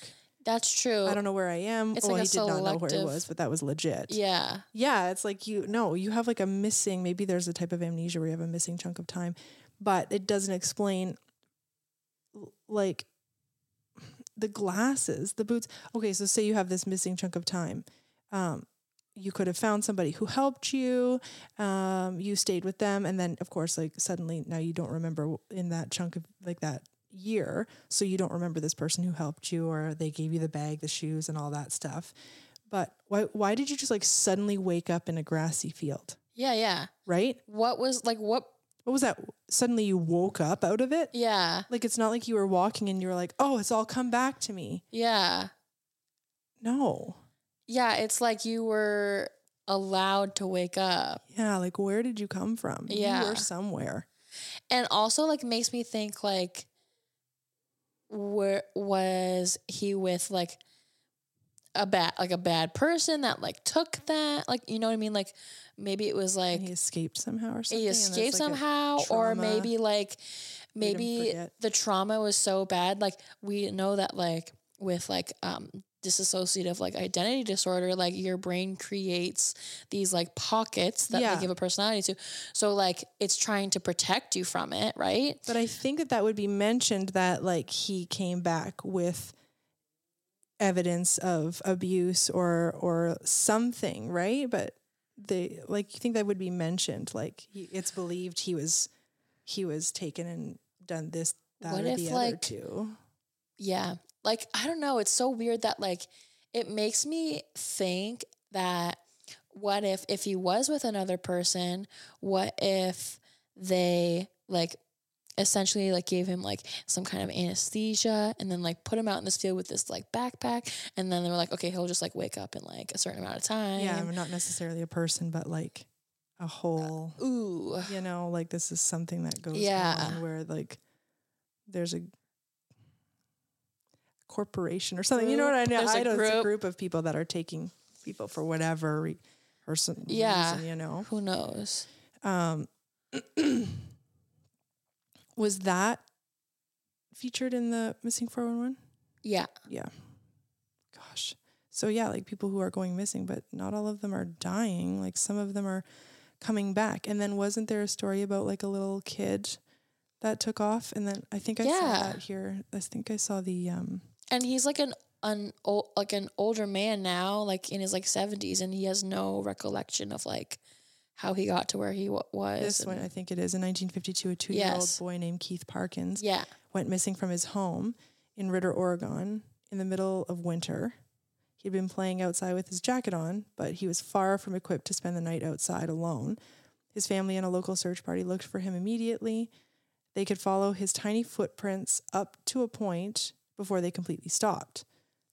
That's true. I don't know where I am. It's well, like he did not know where he was, but that was legit. Yeah. Yeah, it's like you no, you have like a missing. Maybe there's a type of amnesia where you have a missing chunk of time, but it doesn't explain like the glasses, the boots. Okay, so say you have this missing chunk of time. Um, you could have found somebody who helped you. Um, you stayed with them, and then of course, like suddenly now you don't remember in that chunk of like that year, so you don't remember this person who helped you, or they gave you the bag, the shoes, and all that stuff. But why why did you just like suddenly wake up in a grassy field? Yeah, yeah. Right? What was like what What was that? Suddenly you woke up out of it? yeah. Like it's not like you were walking and you were like, "Oh, it's all come back to me." Yeah. No. Yeah, it's like you were allowed to wake up. Yeah, like where did you come from? Yeah. You were somewhere. And also like makes me think like where was he with like a bad like a bad person that like took that like you know what I mean like maybe it was like And he escaped somehow or something. he escaped like somehow or maybe like maybe the trauma was so bad like we know that like with like um dissociative like identity disorder like your brain creates these like pockets that Yeah. they give a personality to so like it's trying to protect you from it right But I think that that would be mentioned that like he came back with evidence of abuse or or something, right? But they like you think that would be mentioned like he, it's believed he was he was taken and done this that What or if, the other like, too. Yeah. Like, I don't know. It's so weird that, like, it makes me think that what if, if he was with another person, what if they, like, essentially, like, gave him, like, some kind of anesthesia and then, like, put him out in this field with this, like, backpack. And then they were like, okay, he'll just, like, wake up in, like, a certain amount of time. Yeah, not necessarily a person, but like a whole uh, Ooh. you know, like this is something that goes Yeah. on where like there's a corporation or something. You know what I Group. know? There's I know it's a group. group of people that are taking people for whatever re- or some Yeah. reason, you know. Who knows? Um, was that featured in the missing 411? Yeah. Yeah. Gosh. So yeah, like people who are going missing, but not all of them are dying. Like some of them are coming back. And then wasn't there a story about like a little kid that took off? And then I think I saw that here. I think I saw the um And he's like an an old, like an older man now, like in his like seventies, and he has no recollection of like how he got to where he wa- was. This one, I think it is in 1952, a two year old Yes. boy named Keith Parkins yeah, went missing from his home in Ritter, Oregon in the middle of winter. He'd been playing outside with his jacket on, but he was far from equipped to spend the night outside alone. His family and a local search party looked for him immediately. They could follow his tiny footprints up to a point before they completely stopped.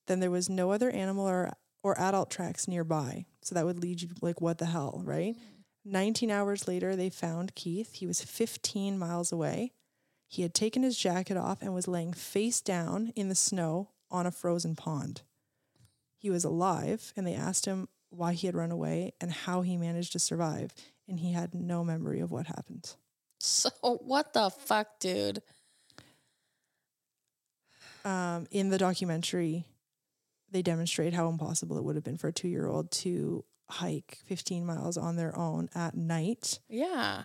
Then there was no other animal or or adult tracks nearby. So that would lead you like what the hell, right? Mm-hmm. 19 hours later they found Keith. He was 15 miles away. He had taken his jacket off and was laying face down in the snow on a frozen pond. He was alive, and they asked him why he had run away and how he managed to survive, and he had no memory of what happened. So what the fuck, dude? Um, in the documentary, they demonstrate how impossible it would have been for a two year old to hike 15 miles on their own at night, Yeah.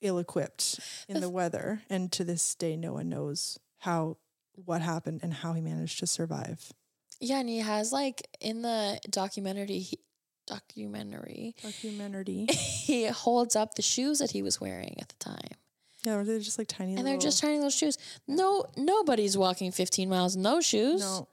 ill equipped in The the weather. And to this day, no one knows how what happened and how he managed to survive. Yeah, and he has like in the documentary he, documentary Documentary. he holds up the shoes that he was wearing at the time. Yeah, they're just like tiny. And they're just tiny little shoes. No nobody's walking 15 miles in those shoes. no.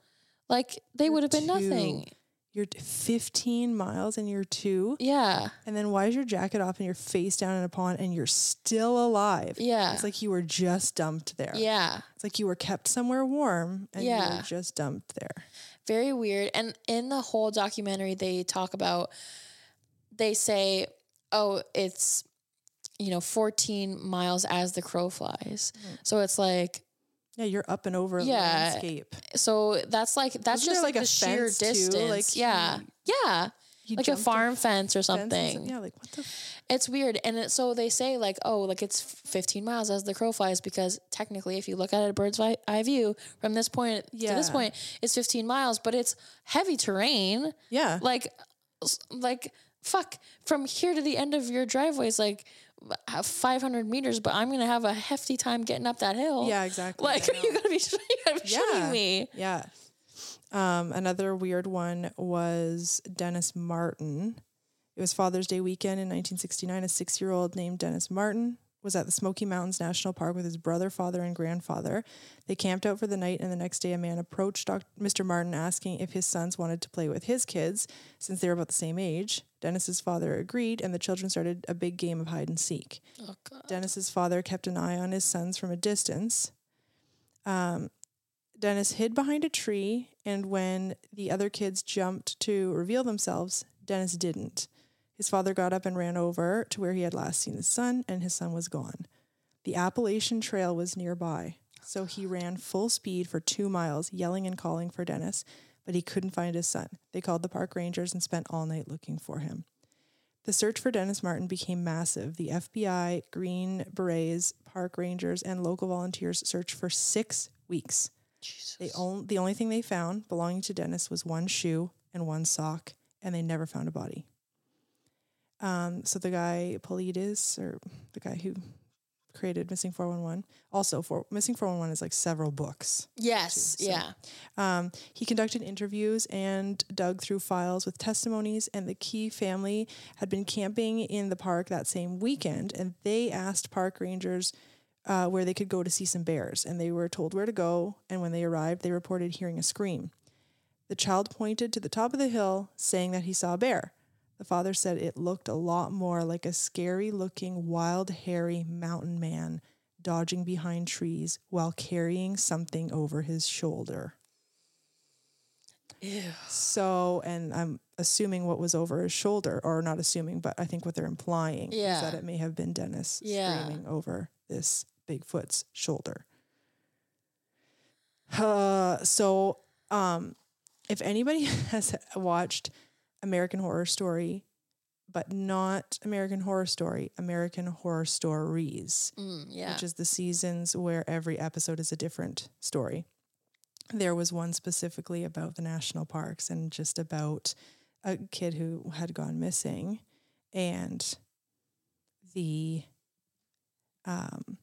Like they would have been two. nothing. You're 15 miles and you're two. Yeah. And then why is your jacket off and you're face down in a pond and you're still alive? Yeah. It's like you were just dumped there. Yeah. It's like you were kept somewhere warm and you were just dumped there. Very weird. And in the whole documentary, they talk about, they say, oh, it's, you know, 14 miles as the crow flies. Mm. So it's like, Yeah, you're up and over Yeah. landscape. so that's like, that's Wasn't just like, like, a sheer fence, too? distance. Like, yeah. you- yeah. You Like a farm fence or fence something. some- yeah, like what the? F- It's weird. And it, so they say, like, oh, like it's 15 miles as the crow flies because technically, if you look at it a bird's eye eye view from this point to this point, it's 15 miles, but it's heavy terrain. yeah. Like, like, fuck, from here to the end of your driveway is like uh, 500 meters, but I'm going to have a hefty time getting up that hill. yeah, exactly. Like, are you to be, you gotta be Yeah. shitting me? Yeah. Um, another weird one was Dennis Martin. It was Father's Day weekend in 1969. A six year old named Dennis Martin was at the Smoky Mountains National Park with his brother, father, and grandfather. They camped out for the night, and the next day, a man approached Doc- Mr. Martin asking if his sons wanted to play with his kids since they were about the same age. Dennis's father agreed, and the children started a big game of hide and seek. Oh, God. Dennis's father kept an eye on his sons from a distance. Um, Dennis hid behind a tree, and when the other kids jumped to reveal themselves, Dennis didn't. His father got up and ran over to where he had last seen his son, and his son was gone. The Appalachian Trail was nearby, so he ran full speed for two miles, yelling and calling for Dennis, but he couldn't find his son. They called the park rangers and spent all night looking for him. The search for Dennis Martin became massive. The FBI, Green Berets, park rangers, and local volunteers searched for six weeks. On, the only thing they found belonging to Dennis was one shoe and one sock, and they never found a body. Um, so the guy Paulides, or the guy who created Missing 411, also for Missing 411 is like several books. yes. so- yeah. Um, he conducted interviews and dug through files with testimonies, and the Key family had been camping in the park that same weekend, and they asked park rangers uh, where they could go to see some bears, and they were told where to go. And when they arrived, they reported hearing a scream. The child pointed to the top of the hill, saying that he saw a bear. The father said it looked a lot more like a scary looking, wild, hairy mountain man dodging behind trees while carrying something over his shoulder. Ew. So, and I'm assuming what was over his shoulder, or not assuming, but I think what they're implying Yeah. is that it may have been Dennis Yeah. screaming over this Bigfoot's shoulder. Uh, so, um, if anybody has watched American Horror Story, but not American Horror Story, American Horror Stories, Mm, yeah. which is the seasons where every episode is a different story. There was one specifically about the national parks and just about a kid who had gone missing and the um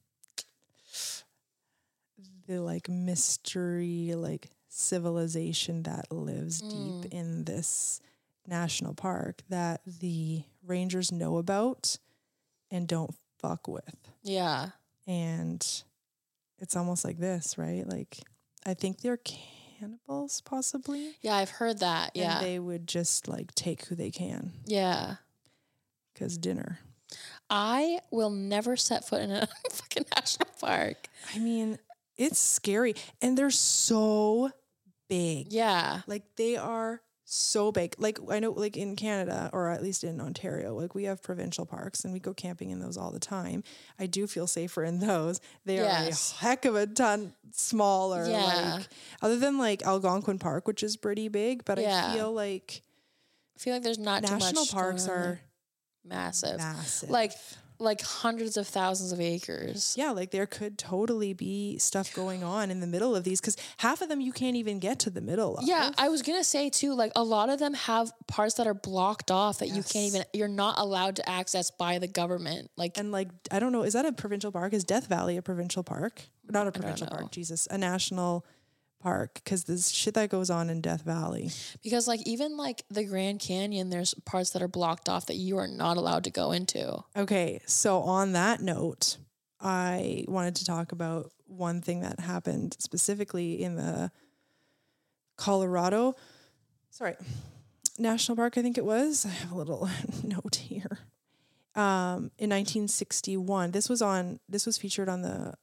the like mystery like civilization that lives Mm. deep in this national park that the rangers know about and don't fuck with. Yeah. And it's almost like this, right? Like I think they're cannibals possibly. Yeah, I've heard that. Yeah. And they would just like take who they can yeah. because dinner. I will never set foot in a fucking national park. I mean, it's scary. And they're so big. Yeah. Like they are so big. Like I know like in Canada or at least in Ontario, like we have provincial parks and we go camping in those all the time. I do feel safer in those. They Yes. are a heck of a ton smaller. Yeah. Like other than like Algonquin Park, which is pretty big, but Yeah. I feel like I feel like there's not too national parks are massive. massive. Like like hundreds of thousands of acres. yeah, like there could totally be stuff going on in the middle of these because half of them you can't even get to the middle of. Yeah, I was gonna say too, like a lot of them have parts that are blocked off that you can't even you're not allowed to access by the government. Like And like, I don't know, is that a provincial park? Is Death Valley a provincial park? Not a provincial park, Jesus, a national park. Because there's shit that goes on in Death Valley. because like even like the Grand Canyon, there's parts that are blocked off that you are not allowed to go into. Okay, so on that note, I wanted to talk about one thing that happened specifically in the Colorado, sorry, National Park, I think it was. I have a little note here. Um, in 1961, this was on. This was featured on the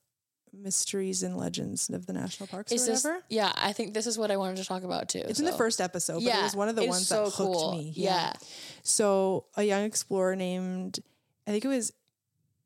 Mysteries and Legends of the National Parks Is or this yeah, I think this is what I wanted to talk about too. It's in the first episode, but Yeah, it was one of the ones so that hooked cool. me. Yeah. So a young explorer named, I think it was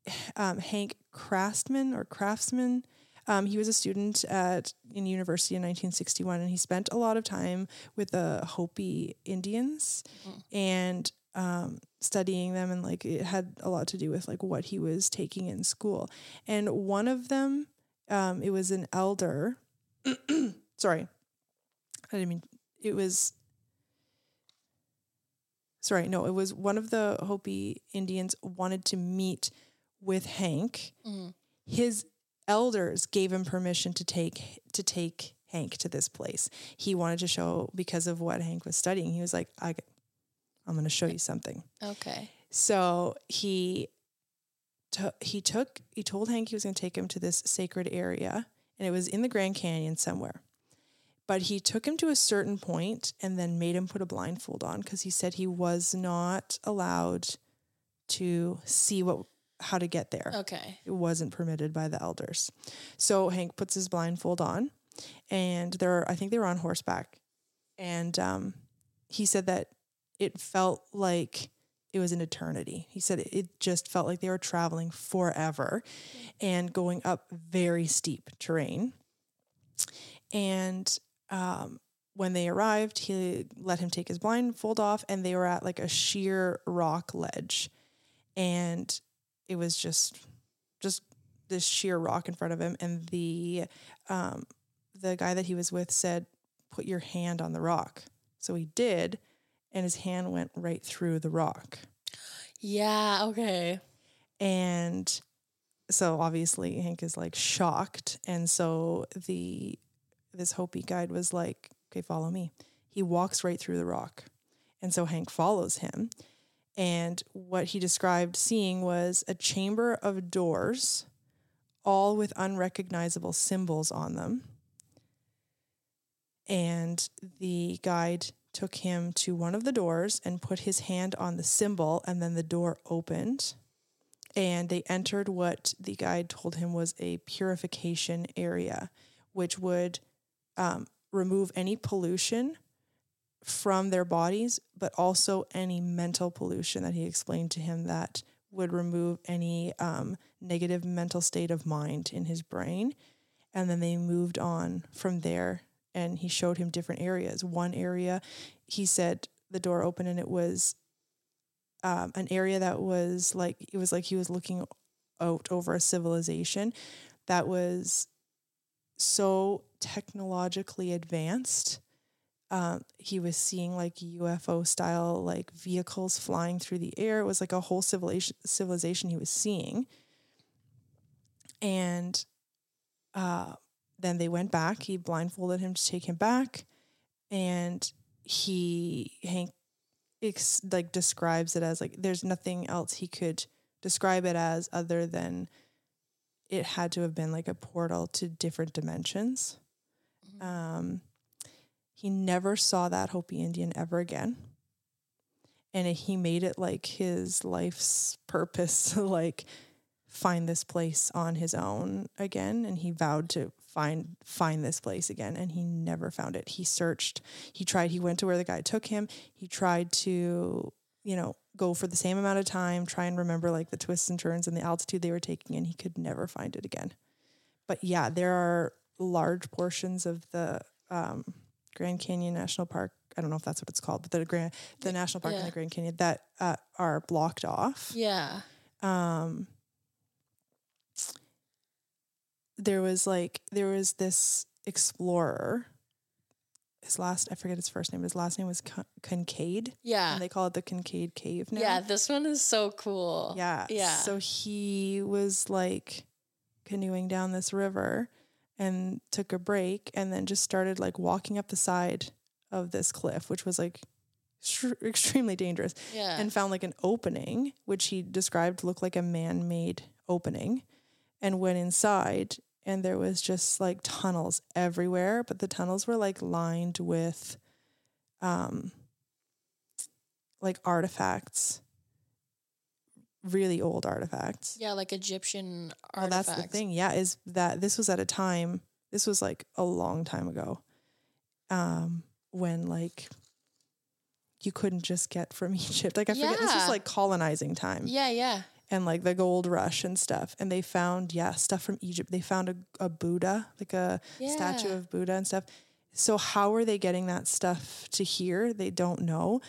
um, Hank Craftsman or Craftsman. Um, he was a student at in university in 1961, and he spent a lot of time with the Hopi Indians and um, studying them, and like it had a lot to do with like what he was taking in school. And one of them, um, it was an elder. sorry, I didn't mean it was sorry, no, it was one of the Hopi Indians wanted to meet with Hank. Mhm. His elders gave him permission to take to take Hank to this place. He wanted to show because of what Hank was studying. He was like, I, I'm going to show you something. Okay. So he took he took he told Hank he was going to take him to this sacred area, and it was in the Grand Canyon somewhere. But he took him to a certain point and then made him put a blindfold on because he said he was not allowed to see what how to get there. Okay. It wasn't permitted by the elders. So Hank puts his blindfold on, and they're I think they were on horseback, and um, he said that it felt like it was an eternity. He said it just felt like they were traveling forever, and going up very steep terrain. And um, when they arrived, he let him take his blindfold off, and they were at like a sheer rock ledge, and it was just just this sheer rock in front of him and the um the guy that he was with said put your hand on the rock so he did and his hand went right through the rock. Yeah. Okay. and so obviously Hank is like shocked. And so the this Hopi guide was like okay follow me. He walks right through the rock. And so Hank follows him. And what he described seeing was a chamber of doors all with unrecognizable symbols on them. And the guide took him to one of the doors and put his hand on the symbol and then the door opened and they entered what the guide told him was a purification area, which would um, remove any pollution from their bodies, but also any mental pollution that he explained to him that would remove any um, negative mental state of mind in his brain. And then they moved on from there and he showed him different areas. One area, he said the door opened and it was um, an area that was like it was like he was looking out over a civilization that was so technologically advanced. Um, he was seeing like UFO style like vehicles flying through the air. It was like a whole civilization civilization he was seeing, and uh, then they went back. He blindfolded him to take him back, and he Hank ex- like describes it as like there's nothing else he could describe it as other than it had to have been like a portal to different dimensions. Um, he never saw that Hopi Indian ever again. And he made it like his life's purpose to like find this place on his own again. And he vowed to find find this place again. And he never found it. He searched. He tried. He went to where the guy took him. He tried to, you know, go for the same amount of time, try and remember like the twists and turns and the altitude they were taking, and he could never find it again. But yeah, there are large portions of the um, Grand Canyon National Park. I don't know if that's what it's called, but the Grand the national park in the Grand Canyon that uh, are blocked off. Yeah. Um, there was like there was this explorer. His last I forget his first name. His last name was Con- Kincaid, Yeah. and they call it the Kincaid Cave now. Yeah. This one is so cool. Yeah. Yeah. So he was like canoeing down this river and took a break and then just started like walking up the side of this cliff, which was like extre- extremely dangerous, Yeah. and found like an opening, which he described looked like a man made opening, and went inside. And there was just like tunnels everywhere, but the tunnels were like lined with um like artifacts really old artifacts. yeah. Like Egyptian Well, artifacts. that's the thing. Yeah, is that this was at a time. This was like a long time ago, um, when like you couldn't just get from Egypt. Like I forget. This Yeah. was like colonizing time Yeah. Yeah. And like the gold rush and stuff. And they found yeah stuff from Egypt. They found a, a Buddha, like a statue of Buddha and stuff. So how are they getting that stuff to here? They don't know,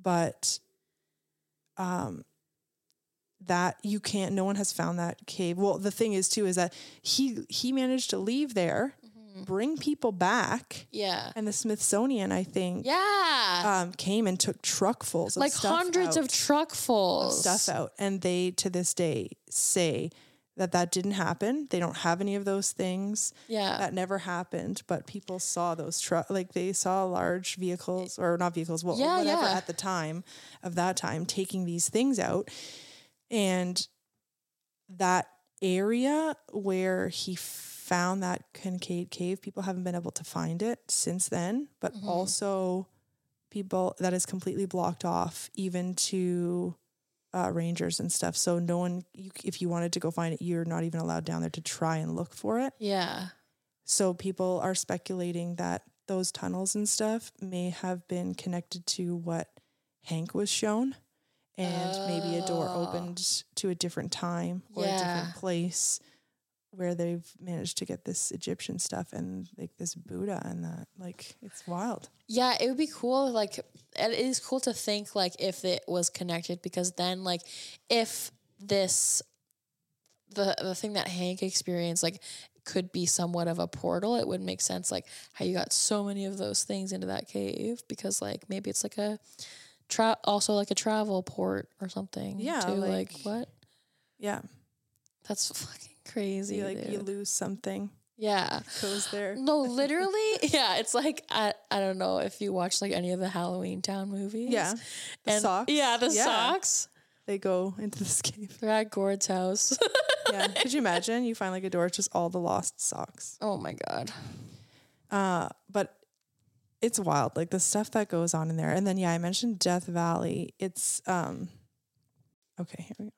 but um that you can't no one has found that cave. Well, the thing is too is that he he managed to leave there. Bring people back, Yeah. and the Smithsonian I think Yeah. um came and took truckfuls of like hundreds of out truckfuls. stuff out and they to this day say that that didn't happen they don't have any of those things Yeah. that never happened but people saw those truck like they saw large vehicles or not vehicles well Yeah, whatever yeah. at the time of that time taking these things out and that area where he found that Kincaid cave people haven't been able to find it since then but Mhm. also people that is completely blocked off even to uh, rangers and stuff so no one you, if you wanted to go find it you're not even allowed down there to try and look for it yeah. so people are speculating that those tunnels and stuff may have been connected to what hank was shown and maybe a door Oh. opened to a different time or a different place where they've managed to get this Egyptian stuff and like this Buddha and that like it's wild. Yeah, it would be cool. Like, it is cool to think like if it was connected because then like if this the the thing that Hank experienced like could be somewhat of a portal, it would make sense like how you got so many of those things into that cave because like maybe it's like a tra- also like a travel port or something. Yeah, too. like, like- what? Yeah, That's fucking crazy. like you lose something yeah. goes there. No, literally, yeah. It's like I, I don't know if you watch like any of the Halloween Town movies. Yeah, the and socks. Yeah, the Yeah. socks. They go into this cave. They're at Gort's house. Yeah, could you imagine? You find like a door, it's just all the lost socks. oh my god. Uh, but it's wild, like the stuff that goes on in there. And then yeah, I mentioned Death Valley. It's um okay, here we go.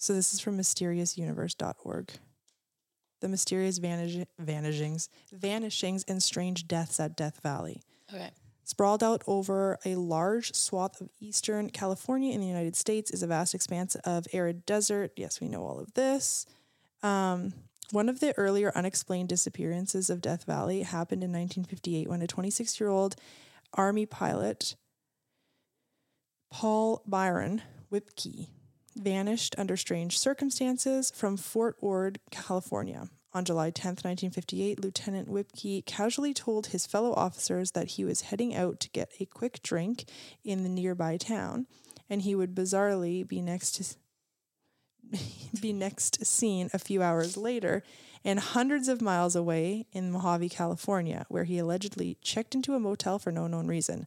So this is from mysteriousuniverse.org. The mysterious vanish- vanishings, vanishings and strange deaths at Death Valley. Okay. Sprawled out over a large swath of eastern California in the United States is a vast expanse of arid desert. Yes, we know all of this. Um, one of the earlier unexplained disappearances of Death Valley happened in 1958 when a 26 year old Army pilot, Paul Byron Whipkey, vanished under strange circumstances from Fort Ord, California. On July 10, 1958, Lieutenant Whipkey casually told his fellow officers that he was heading out to get a quick drink in the nearby town, and he would bizarrely be next to be next seen a few hours later and hundreds of miles away in Mojave, California, where he allegedly checked into a motel for no known reason.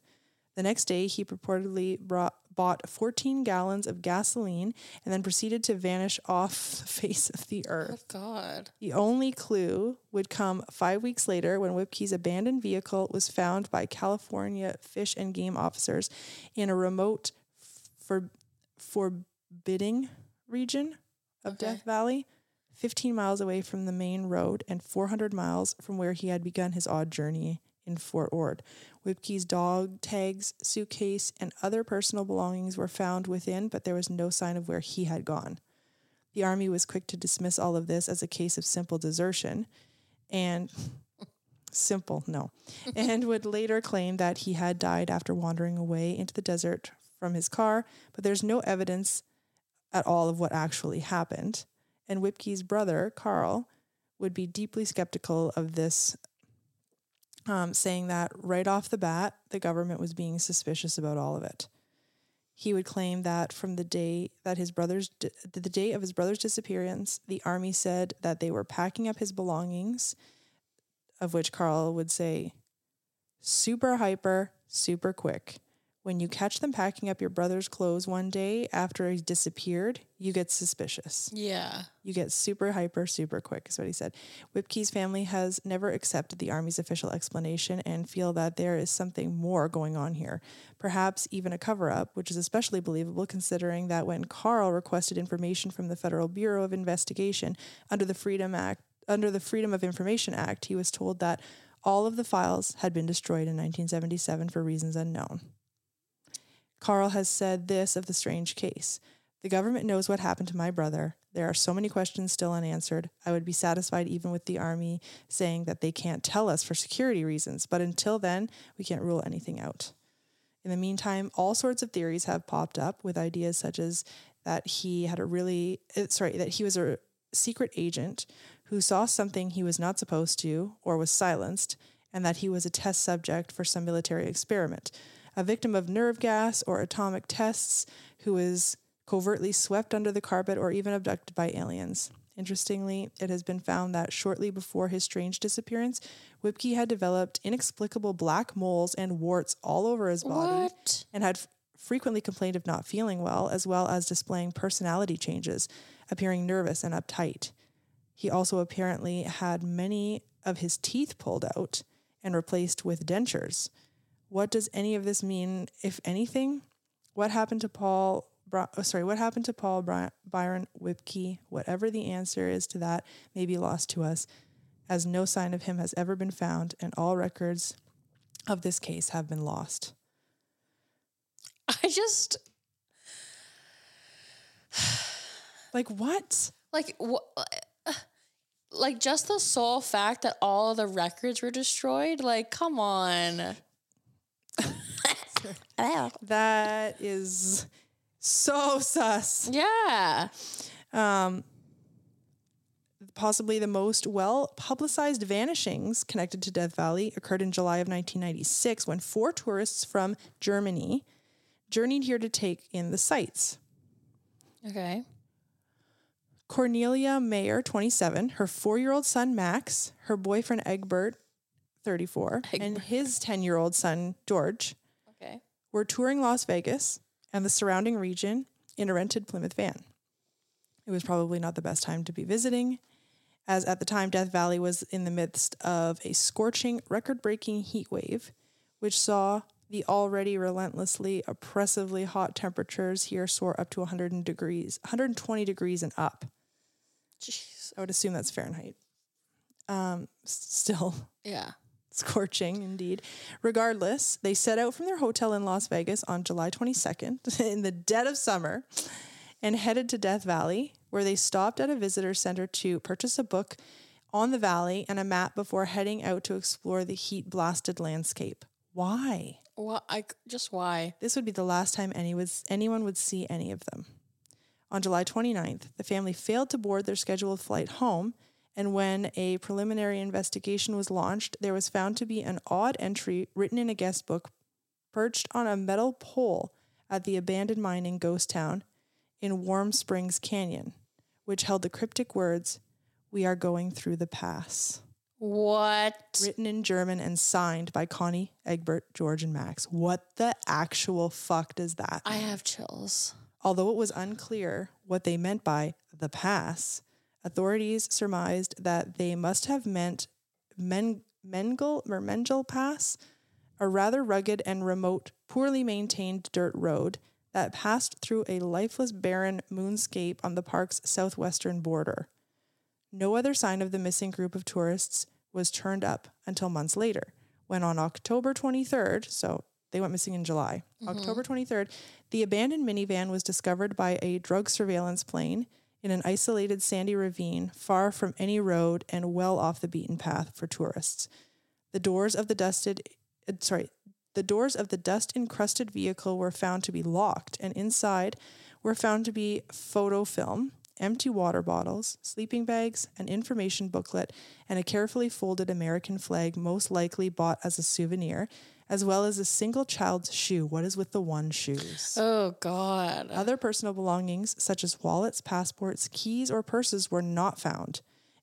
The next day, he purportedly brought, bought 14 gallons of gasoline and then proceeded to vanish off the face of the oh, earth. Oh God. The only clue would come five weeks later when Whipkey's abandoned vehicle was found by California Fish and Game officers in a remote, for, forbidding region of Okay. Death Valley, 15 miles away from the main road and 400 miles from where he had begun his odd journey in Fort Ord. Whipkey's dog tags, suitcase, and other personal belongings were found within, but there was no sign of where he had gone. The army was quick to dismiss all of this as a case of simple desertion and simple, no, and would later claim that he had died after wandering away into the desert from his car, but there's no evidence at all of what actually happened. And Whipkey's brother, Carl, would be deeply skeptical of this, um, saying that right off the bat, the government was being suspicious about all of it. He would claim that from the day that his brother's di- the day of his brother's disappearance, the army said that they were packing up his belongings, of which Carl would say, "Super hyper, super quick." When you catch them packing up your brother's clothes one day after he disappeared, you get suspicious. Yeah. You get super hyper, super quick, is what he said. Whipkey's family has never accepted the Army's official explanation and feel that there is something more going on here. Perhaps even a cover up, which is especially believable considering that when Carl requested information from the Federal Bureau of Investigation under the Freedom Act, under the Freedom of Information Act, he was told that all of the files had been destroyed in 1977 for reasons unknown. Carl has said this of the strange case. The government knows what happened to my brother. There are so many questions still unanswered. I would be satisfied even with the army saying that they can't tell us for security reasons, but until then, we can't rule anything out. In the meantime, all sorts of theories have popped up with ideas such as that he had a really, uh, sorry, that he was a secret agent who saw something he was not supposed to or was silenced, and that he was a test subject for some military experiment a victim of nerve gas or atomic tests who is covertly swept under the carpet or even abducted by aliens. Interestingly, it has been found that shortly before his strange disappearance, Whipkey had developed inexplicable black moles and warts all over his body What? and had frequently complained of not feeling well, as well as displaying personality changes, appearing nervous and uptight. He also apparently had many of his teeth pulled out and replaced with dentures. What does any of this mean, if anything? What happened to Paul? Bri- oh, uh, sorry, what happened to Paul Bri- Byron Whipkey? Whatever the answer is to that, may be lost to us, as no sign of him has ever been found, and all records of this case have been lost. I just Like what? like what. Like just the sole fact that all of the records were destroyed. Like, come on. That is so sus. Yeah. Um, possibly the most well publicized vanishings connected to Death Valley occurred in July of 1996 when four tourists from Germany journeyed here to take in the sights. Okay. Cornelia Meyer, 27, her four year old son Max, her boyfriend Egbert, 34, and his 10 year old son George Okay. were touring Las Vegas and the surrounding region in a rented Plymouth van. It was probably not the best time to be visiting, as at the time Death Valley was in the midst of a scorching, record breaking heat wave, which saw the already relentlessly oppressively hot temperatures here soar up to 100 degrees, 120 degrees and up. Jeez. I would assume that's Fahrenheit. Um, still Yeah. scorching indeed. Regardless, they set out from their hotel in Las Vegas on July 22nd in the dead of summer and headed to Death Valley, where they stopped at a visitor center to purchase a book on the valley and a map before heading out to explore the heat blasted landscape. Why? Well, I just why? This would be the last time any was, anyone would see any of them. On July 29th, the family failed to board their scheduled flight home, and when a preliminary investigation was launched, there was found to be an odd entry written in a guest book perched on a metal pole at the abandoned mining ghost town in Warm Springs Canyon, which held the cryptic words We are going through the pass. What? Written in German and signed by Connie, Egbert, George, and Max. What the actual fuck does that I have chills. Although it was unclear what they meant by the pass, authorities surmised that they must have meant Men- Mengel or Mengel Pass, a rather rugged and remote, poorly maintained dirt road that passed through a lifeless barren moonscape on the park's southwestern border. No other sign of the missing group of tourists was turned up until months later, when on October 23rd, so they went missing in July, mm-hmm. October 23rd, the abandoned minivan was discovered by a drug surveillance plane in an isolated sandy ravine far from any road and well off the beaten path for tourists. The doors of the dusted, uh, sorry, the doors of the dust encrusted vehicle were found to be locked, and inside were found to be photo film, empty water bottles, sleeping bags, an information booklet, and a carefully folded American flag, most likely bought as a souvenir, as well as a single child's shoe. What is with the one shoes? Oh God. Other personal belongings, such as wallets, passports, keys, or purses, were not found.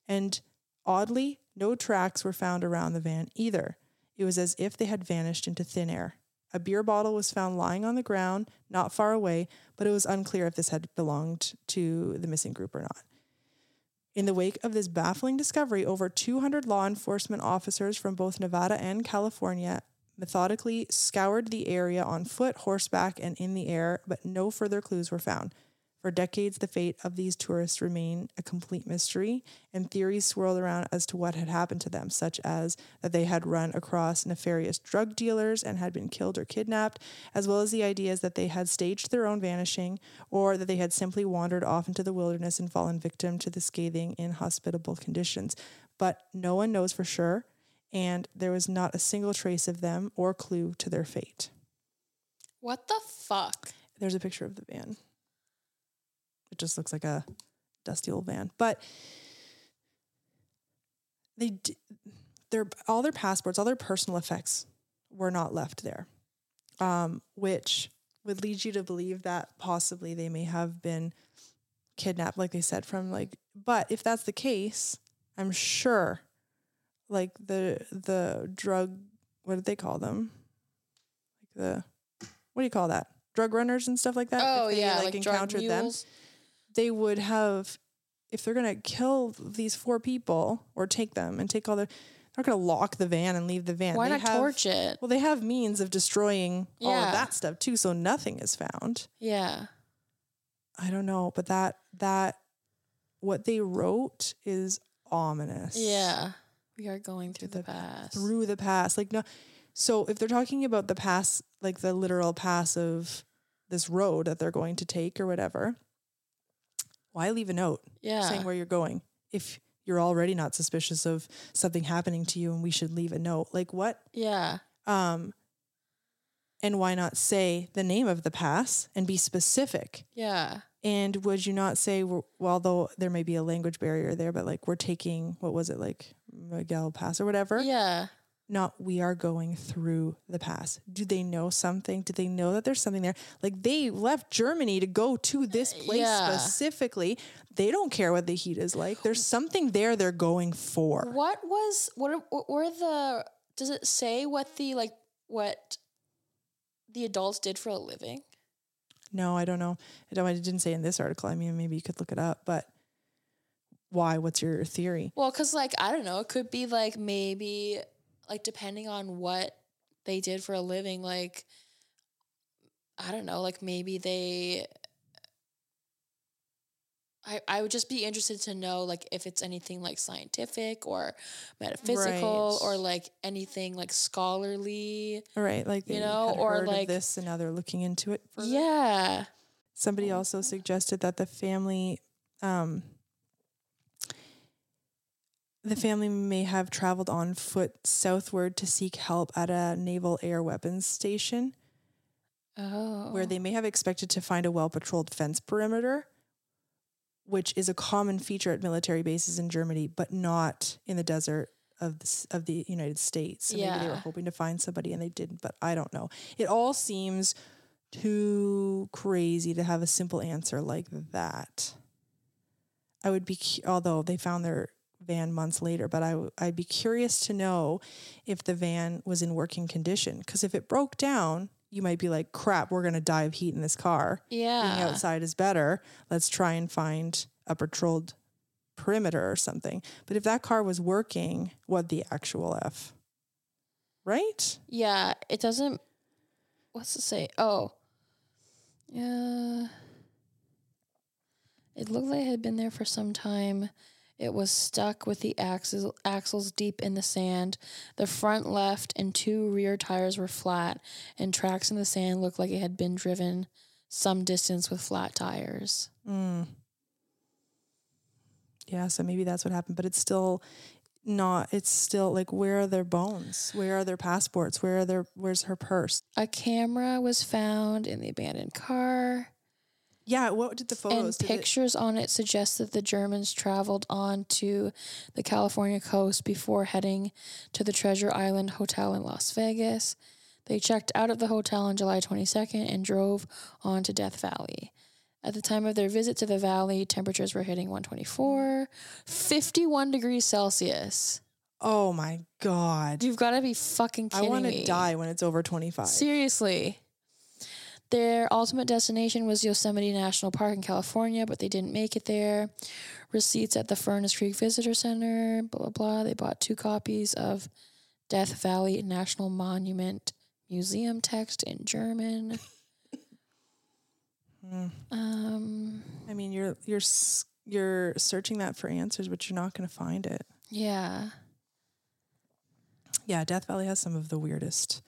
And oddly, no tracks were found around the van either. It was as if they had vanished into thin air. A beer bottle was found lying on the ground, not far away, but it was unclear if this had belonged to the missing group or not. In the wake of this baffling discovery, over 200 law enforcement officers from both Nevada and California methodically scoured the area on foot, horseback, and in the air, but no further clues were found. For decades, the fate of these tourists remained a complete mystery, and theories swirled around as to what had happened to them, such as that they had run across nefarious drug dealers and had been killed or kidnapped, as well as the ideas that they had staged their own vanishing, or that they had simply wandered off into the wilderness and fallen victim to the scathing, inhospitable conditions. But no one knows for sure, and there was not a single trace of them or clue to their fate. What the fuck? There's a picture of the van. It just looks like a dusty old van. But they d- their all their passports, all their personal effects were not left there. Um, which would lead you to believe that possibly they may have been kidnapped, like they said, from like but if that's the case, I'm sure like the the drug what did they call them? Like the what do you call that? Drug runners and stuff like that. Oh If they, yeah, like, drug encountered mules. they would have if they're gonna kill these four people or take them and take all their they're not gonna lock the van and leave the van. Why They not have- torch it? Well, they have means of destroying all of that stuff too, so nothing is found. Yeah. I don't know, but that that what they wrote is ominous. Yeah. We are going through the, the- past. through the past. Like no so if they're talking about the pass like the literal pass of this road that they're going to take or whatever, why leave a note yeah. saying where you're going if you're already not suspicious of something happening to you and we should leave a note? Like what? yeah. Um and why not say the name of the pass and be specific? Yeah. And would you not say, well, though there may be a language barrier there, but like we're taking, what was it, like Miguel Pass or whatever? Yeah. Not we are going through the pass. Do they know something? Do they know that there's something there? Like they left Germany to go to this uh, place Yeah. specifically. They don't care what the heat is like. There's something there they're going for. What was what are, what were the does it say what the like what the adults did for a living? No, I don't know. I don't. I didn't say in this article. I mean, maybe you could look it up. But why? What's your theory? Well, cuz like I don't know, it could be like maybe like depending on what they did for a living like I don't know, like maybe they I, I would just be interested to know like if it's anything like scientific or metaphysical or like anything like scholarly. Right, like You know, or like- this, and now they're looking into it. Further. Yeah. Somebody also suggested that the family, um, the family may have traveled on foot southward to seek help at a naval air weapons station, Oh. where they may have expected to find a well patrolled fence perimeter, which is a common feature at military bases in Germany, but not in the desert of the, of the United States. So maybe they were hoping to find somebody and they didn't, but I don't know. It all seems too crazy to have a simple answer like that. I would be, although they found their van months later, but I, I'd be curious to know if the van was in working condition. Because if it broke down, you might be like, crap, we're going to die of heat in this car. Yeah. Being outside is better. Let's try and find a patrolled perimeter or something. But if that car was working, what the actual F? Right? Yeah. It doesn't. What's it say? Oh. Yeah. It looked like it had been there for some time. It was stuck with the axles, axles deep in the sand. The front left and two rear tires were flat, and tracks in the sand looked like it had been driven some distance with flat tires. Mm. Yeah, so maybe that's what happened, but it's still not it's still like where are their bones? Where are their passports? Where are their where's her purse? A camera was found in the abandoned car. Yeah, what did the and photos it- pictures on it suggest that the Germans traveled on to the California coast before heading to the Treasure Island Hotel in Las Vegas. They checked out of the hotel on July 22nd and drove on to Death Valley. At the time of their visit to the valley, temperatures were hitting 124, 51 degrees Celsius. Oh my god. You've got to be fucking I kidding want me. to die when it's over 25. Seriously. Their ultimate destination was Yosemite National Park in California, but they didn't make it there. Receipts at the Furnace Creek Visitor Center, blah, blah, blah. They bought two copies of Death Valley National Monument Museum text in German. Mm. Um, I mean, you're you're you're searching that for answers, but you're not going to find it. yeah. Yeah, Death Valley has some of the weirdest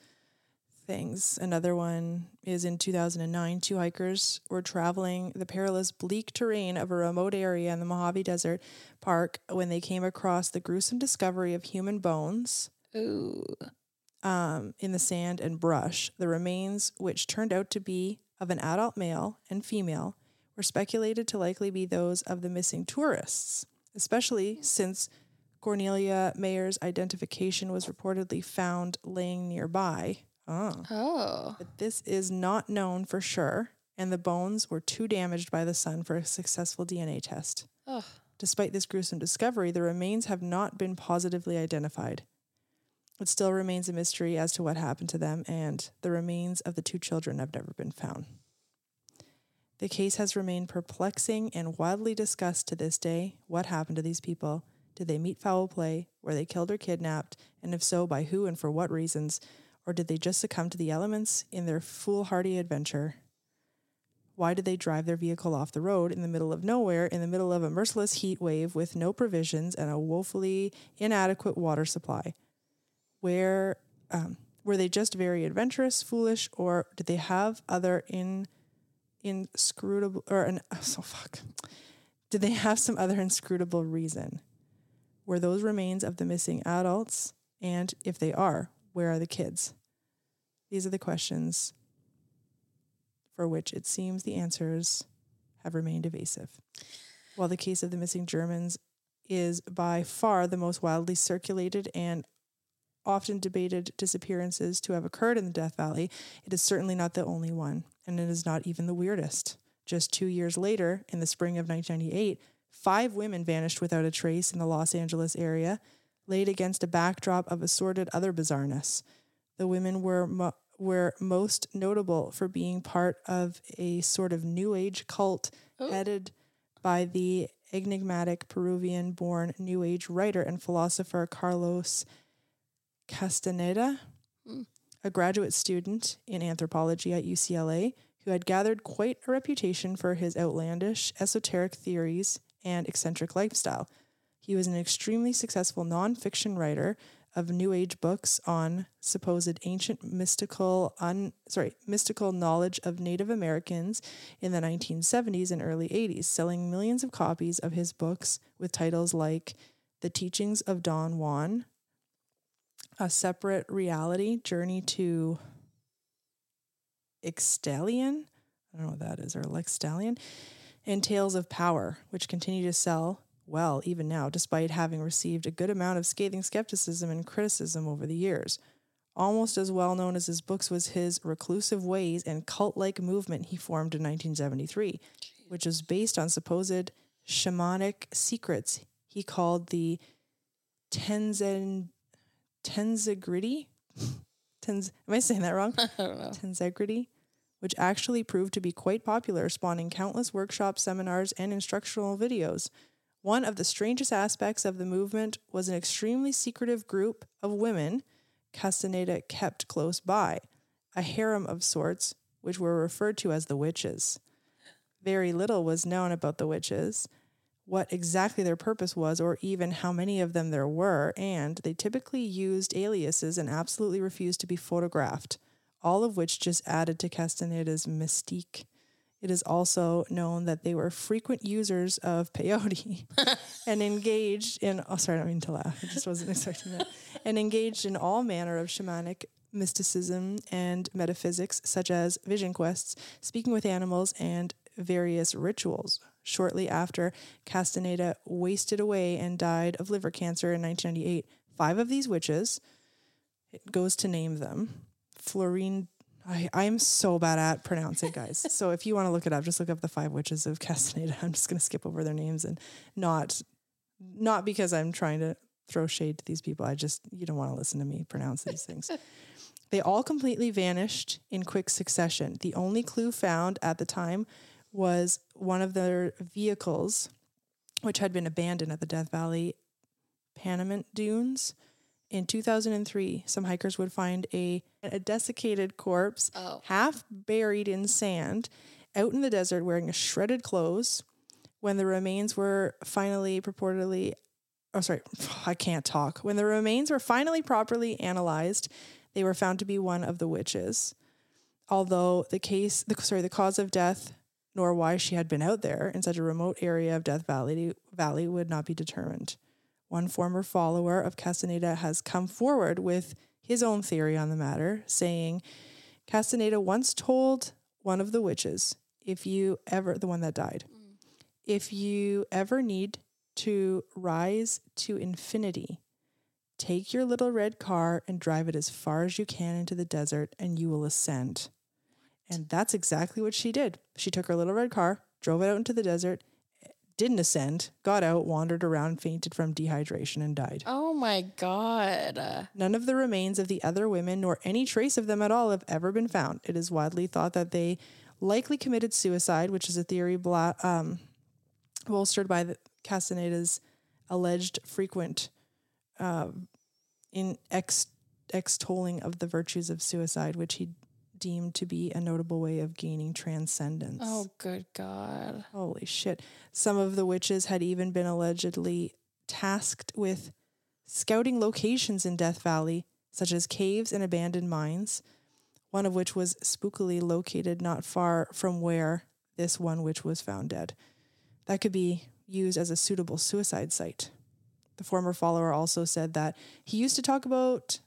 things. Another one is in 2009. Two hikers were traveling the perilous bleak terrain of a remote area in the Mojave Desert Park when they came across the gruesome discovery of human bones Ooh. um, in the sand and brush. The remains, which turned out to be of an adult male and female, were speculated to likely be those of the missing tourists, especially since Cornelia Meyer's identification was reportedly found laying nearby. Oh. Oh. But this is not known for sure, and the bones were too damaged by the sun for a successful DNA test. Ugh. Despite this gruesome discovery, the remains have not been positively identified. It still remains a mystery as to what happened to them, and the remains of the two children have never been found. The case has remained perplexing and widely discussed to this day. What happened to these people? Did they meet foul play? Were they killed or kidnapped? And if so, by who and for what reasons? Or did they just succumb to the elements in their foolhardy adventure? Why did they drive their vehicle off the road in the middle of nowhere, in the middle of a merciless heat wave with no provisions and a woefully inadequate water supply? Where um, were they just very adventurous, foolish, or did they have other in inscrutable or an oh, so fuck? Did they have some other inscrutable reason? Were those remains of the missing adults? And if they are, where are the kids? These are the questions for which it seems the answers have remained evasive. While the case of the missing Germans is by far the most widely circulated and often debated disappearances to have occurred in the Death Valley, it is certainly not the only one, and it is not even the weirdest. Just two years later, in the spring of 1998, five women vanished without a trace in the Los Angeles area, laid against a backdrop of assorted other bizarreness. The women were mo- were most notable for being part of a sort of new age cult Oh. headed by the enigmatic Peruvian born new age writer and philosopher Carlos Castaneda, Mm. a graduate student in anthropology at UCLA who had gathered quite a reputation for his outlandish, esoteric theories and eccentric lifestyle. He was an extremely successful nonfiction writer of new age books on supposed ancient mystical un, sorry mystical knowledge of Native Americans in the 1970s and early 80s, selling millions of copies of his books with titles like The Teachings of Don Juan, A Separate Reality, Journey to Ixtalion, I don't know what that is, or Lextalion, and Tales of Power, which continue to sell well even now, despite having received a good amount of scathing skepticism and criticism over the years. Almost as well known as his books was his reclusive ways and cult like movement he formed in 1973, which was based on supposed shamanic secrets he called the Tenzen Tensegrity. Tenz, am I saying that wrong? I don't know. Tensegrity, which actually proved to be quite popular, spawning countless workshops, seminars, and instructional videos. One of the strangest aspects of the movement was an extremely secretive group of women Castaneda kept close by, a harem of sorts, which were referred to as the witches. Very little was known about the witches, what exactly their purpose was, or even how many of them there were, and they typically used aliases and absolutely refused to be photographed, all of which just added to Castaneda's mystique. It is also known that they were frequent users of peyote and engaged in, oh, sorry, I don't mean to laugh. I just wasn't expecting that. And engaged in all manner of shamanic mysticism and metaphysics, such as vision quests, speaking with animals, and various rituals. Shortly after, Castaneda wasted away and died of liver cancer in 1998. Five of these witches, it goes to name them Florine. I, I'm so bad at pronouncing, guys. so if you want to look it up, just look up the five witches of Castaneda. I'm just going to skip over their names and not, not because I'm trying to throw shade to these people. I just you don't want to listen to me pronounce these things. They all completely vanished in quick succession. The only clue found at the time was one of their vehicles, which had been abandoned at the Death Valley Panamint Dunes. In 2003, some hikers would find a, a desiccated corpse, Oh. half buried in sand, out in the desert wearing a shredded clothes. When the remains were finally purportedly, oh, sorry, I can't talk. When the remains were finally properly analyzed, they were found to be one of the witches. Although the case, the, sorry, the cause of death, nor why she had been out there in such a remote area of Death Valley, Valley would not be determined. One former follower of Castaneda has come forward with his own theory on the matter, saying Castaneda once told one of the witches, if you ever, the one that died, if you ever need to rise to infinity, take your little red car and drive it as far as you can into the desert and you will ascend. And that's exactly what she did. She took her little red car, drove it out into the desert, didn't ascend, got out, wandered around, fainted from dehydration, and died. Oh my god. None of the remains of the other women, nor any trace of them at all, have ever been found. It is widely thought that they likely committed suicide, which is a theory bla- um, bolstered by the Castaneda's alleged frequent uh, in ex extolling of the virtues of suicide, which he deemed to be a notable way of gaining transcendence. oh good god. Holy shit. Some of the witches had even been allegedly tasked with scouting locations in Death Valley, such as caves and abandoned mines, one of which was spookily located not far from where this one witch was found dead. That could be used as a suitable suicide site. The former follower also said that he used to talk about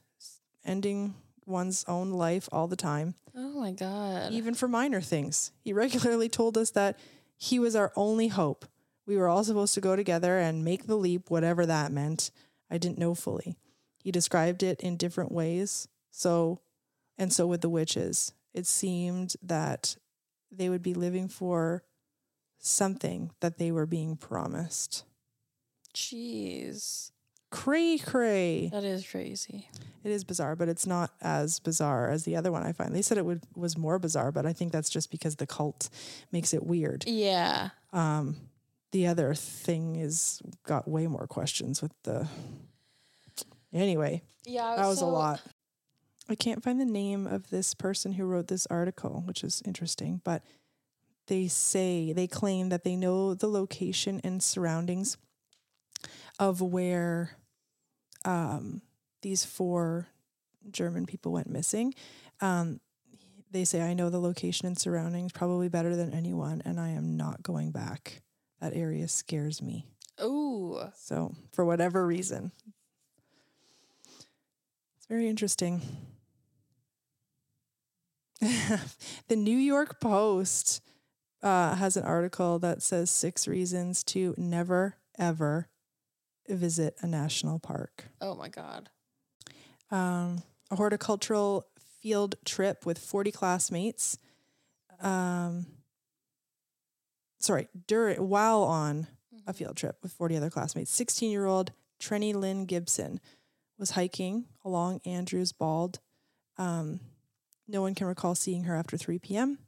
ending one's own life all the time Oh my god. even for minor things. He regularly told us that he was our only hope. We were all supposed to go together and make the leap, whatever that meant. I didn't know fully. He described it in different ways. So, and so with the witches, it seemed that they would be living for something that they were being promised. Jeez. Cray cray. That is crazy. It is bizarre, but it's not as bizarre as the other one I find. They said it would was more bizarre, but I think that's just because the cult makes it weird. Yeah. Um, the other thing is got way more questions with the. Anyway, Yeah. that was a lot. I can't find the name of this person who wrote this article, which is interesting, but they say they claim that they know the location and surroundings of where um, these four German people went missing. Um, they say, I know the location and surroundings probably better than anyone, and I am not going back. That area scares me. Ooh. So, for whatever reason, it's very interesting. the New York Post uh, has an article that says six reasons to never, ever visit a national park. Oh my god. Um, a horticultural field trip with 40 classmates. Um, sorry, during while on a field trip with 40 other classmates. 16 year old Trenny Lynn Gibson was hiking along Andrews Bald. Um, no one can recall seeing her after 3 p.m.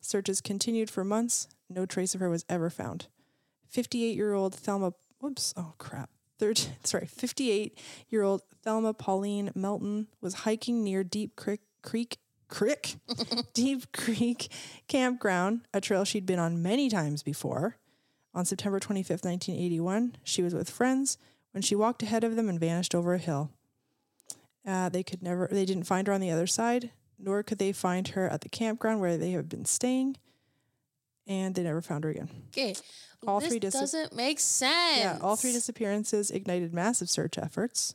Searches continued for months. No trace of her was ever found. 58 year old Thelma, whoops, oh crap. Third, sorry, 58 year old Thelma Pauline Melton was hiking near Deep Creek, Creek, Creek, Deep Creek Campground, a trail she'd been on many times before. On September 25th, 1981, she was with friends when she walked ahead of them and vanished over a hill. Uh, they could never, they didn't find her on the other side, nor could they find her at the campground where they have been staying, and they never found her again. Okay. All this three dis- doesn't make sense. Yeah, all three disappearances ignited massive search efforts.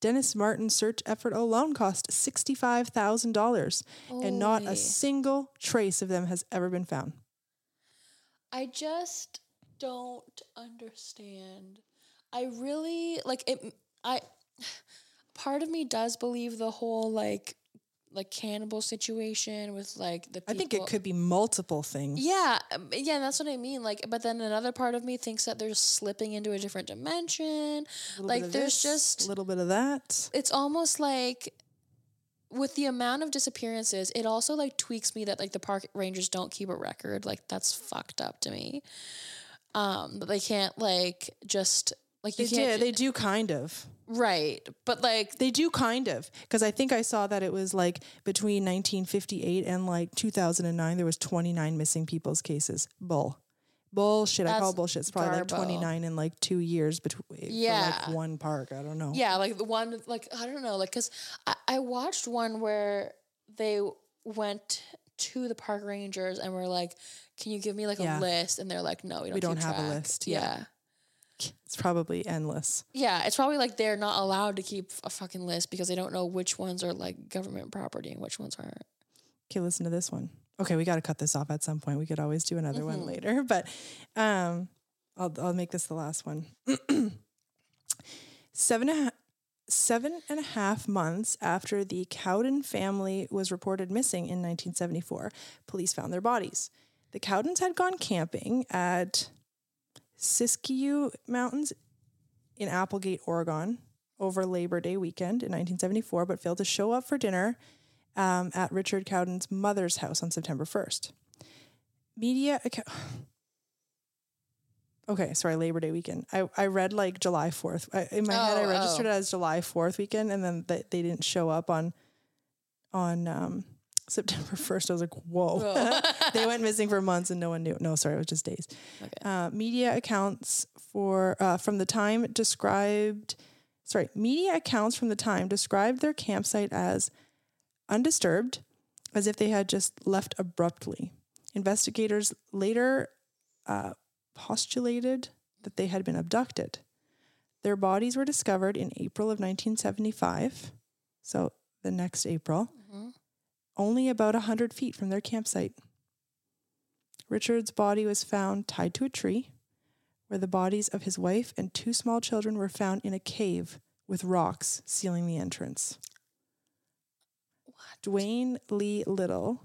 Dennis Martin's search effort alone cost $65,000, and not a single trace of them has ever been found. I just don't understand. I really like it. I part of me does believe the whole like like cannibal situation with like the. People. I think it could be multiple things. Yeah, um, yeah, that's what I mean. Like, but then another part of me thinks that they're slipping into a different dimension. A like, there's this, just- a little bit of that. It's almost like with the amount of disappearances, it also like tweaks me that like the park rangers don't keep a record. Like that's fucked up to me. Um, but they can't like just like They did. They do kind of. right, but like They do kind of because I think I saw that it was like between 1958 and like 2009 there was 29 missing people's cases. Bull, bullshit. I call bullshit. It's probably like garbo. 29 in like two years between Yeah. like one park. I don't know. Yeah, like the one, like I don't know, like because I, I watched one where they went to the park rangers and were like, "Can you give me like Yeah. a list?" And they're like, "No, we don't. We don't have a list, yeah. Yeah. It's probably endless. yeah, It's probably like they're not allowed to keep a fucking list because they don't know which ones are like government property and which ones aren't. Okay, listen to this one. Okay, we got to cut this off at some point. We could always do another one Mhm. later, but um, I'll I'll make this the last one. seven and a half, seven and a half months after the Cowden family was reported missing in 1974, police found their bodies. The Cowdens had gone camping at Siskiyou Mountains in Applegate, Oregon, over Labor Day weekend in 1974, but failed to show up for dinner um, at Richard Cowden's mother's house on September 1st. Media account. Okay, sorry, Labor Day weekend. I, I read like July 4th. I, in my head, I Oh, registered oh. it as July 4th weekend, and then they, they didn't show up on on um, September 1st. I was like, whoa. Whoa. they went missing for months and no one knew. No, sorry, it was just days. Okay. Uh, media accounts for uh, from the time described, sorry, media accounts from the time described their campsite as undisturbed, as if they had just left abruptly. Investigators later uh, postulated that they had been abducted. Their bodies were discovered in April of 1975, so the next April. Only about a 100 feet from their campsite. Richard's body was found tied to a tree, where the bodies of his wife and two small children were found in a cave with rocks sealing the entrance. Dwain Lee Little,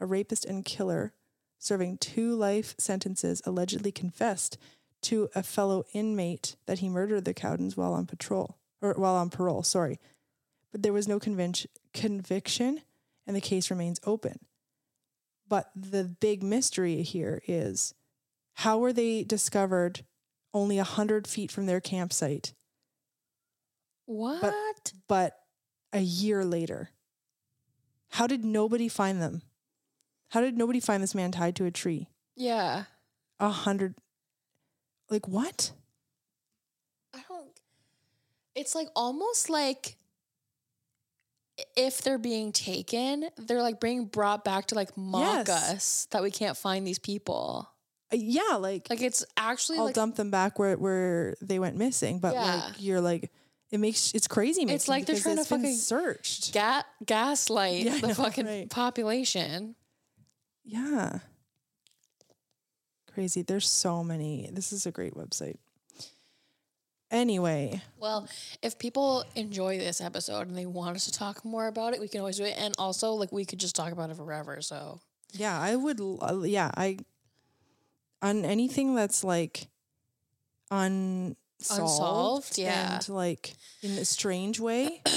a rapist and killer, serving two life sentences, allegedly confessed to a fellow inmate that he murdered the Cowdens while on patrol or while on parole. Sorry, but there was no conviction, and the case remains open. But the big mystery here is how were they discovered only a hundred feet from their campsite, What? but a year later? How did nobody find them? How did nobody find this man tied to a tree? yeah. A hundred, like what? I don't. It's like almost like if they're being taken, they're like being brought back to like mock Yes. us that we can't find these people. Uh, yeah, like, Like it's actually I'll like dump them back where where they went missing. But Yeah. like you're like, it makes it's crazy. It's like they're trying to fucking searched. ga- gaslight Yeah, the know, fucking right. population. Yeah. Crazy. There's so many. This is a great website. Anyway, Well, if people enjoy this episode and they want us to talk more about it, we can always do it. And also, like, we could just talk about it forever. So, yeah, I would. l- Yeah, I on anything that's like unsolved, Unsolved, yeah. and like in a strange way.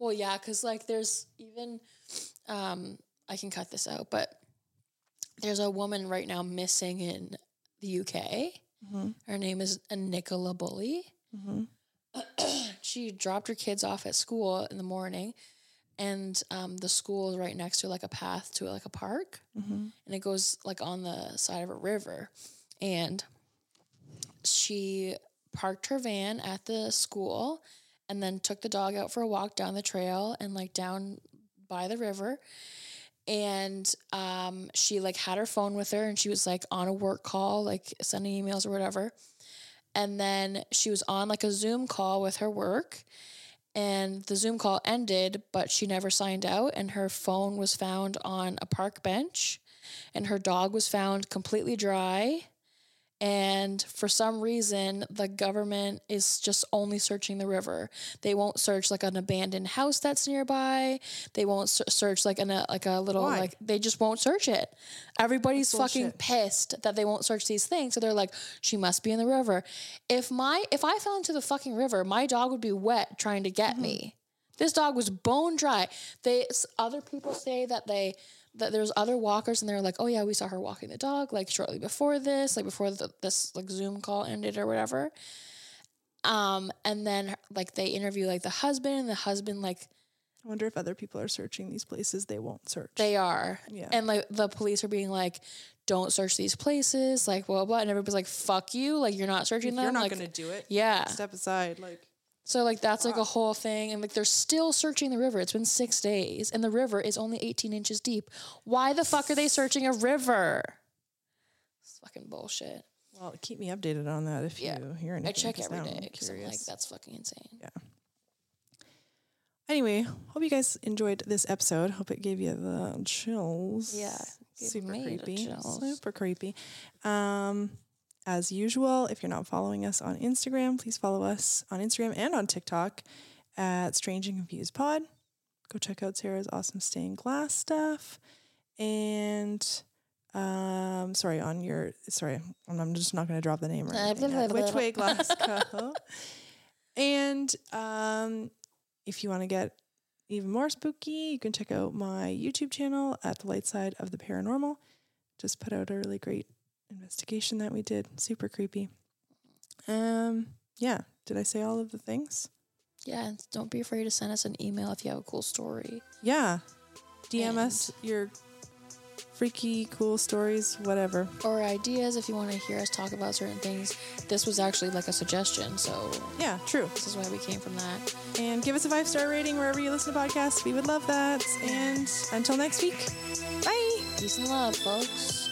Well, yeah, because like there's even, um, I can cut this out, but there's a woman right now missing in the UK. Mhm. Her name is Nicola Bulley. Mhm. she dropped her kids off at school in the morning, and um, the school is right next to like a path to like a park, Mhm. and it goes like on the side of a river, and she parked her van at the school and then took the dog out for a walk down the trail and like down by the river and um she like had her phone with her and she was like on a work call like sending emails or whatever and then she was on like a zoom call with her work and the zoom call ended but she never signed out and her phone was found on a park bench and her dog was found completely dry and for some reason the government is just only searching the river. They won't search like an abandoned house that's nearby. They won't search like an a, like a little Why? like they just won't search it. Everybody's That's fucking bullshit. pissed that they won't search these things. So they're like she must be in the river. If my if i fell into the fucking river my dog would be wet trying to get mm-hmm. me. This dog was bone dry. They other people say that they that there's other walkers and they're like oh yeah we saw her walking the dog like shortly before this like before the, this like zoom call ended or whatever um and then like they interview like the husband and the husband like I wonder if other people are searching these places they won't search. they are Yeah. and like the police are being like don't search these places like blah blah, blah. and everybody's like fuck you like you're not searching if them you're not like, going to do it, yeah step aside. Like, So like that's like a whole thing, and like they're still searching the river. It's been six days, and the river is only eighteen inches deep. Why the fuck are they searching a river? It's fucking bullshit. well, keep me updated on that if Yeah. you hear anything. I check 'cause every now day I'm because I'm like, curious. that's fucking insane. Yeah. Anyway, hope you guys enjoyed this episode. Hope it gave you the chills. Yeah, gave super me the creepy. chills. Super creepy. Um, as usual, if you're not following us on Instagram, please follow us on Instagram and on TikTok at Strange and Confused Pod. Go check out Sarah's awesome stained glass stuff. And um, sorry, on your sorry, I'm, I'm just not going to drop the name right. Uh, anything blah, yet. blah, Which way Glasgow? and um, if you want to get even more spooky, you can check out my YouTube channel at the light side of the paranormal. Just put out a really great investigation that we did. Super creepy. Um, yeah. Did I say all of the things? Yeah, don't be afraid to send us an email if you have a cool story. Yeah. DM us your freaky, cool stories, whatever. Or ideas if you want to hear us talk about certain things. This was actually like a suggestion, so Yeah, true. this is why we came from that. And give us a five star rating wherever you listen to podcasts. We would love that. And until next week, bye. Peace and love, folks.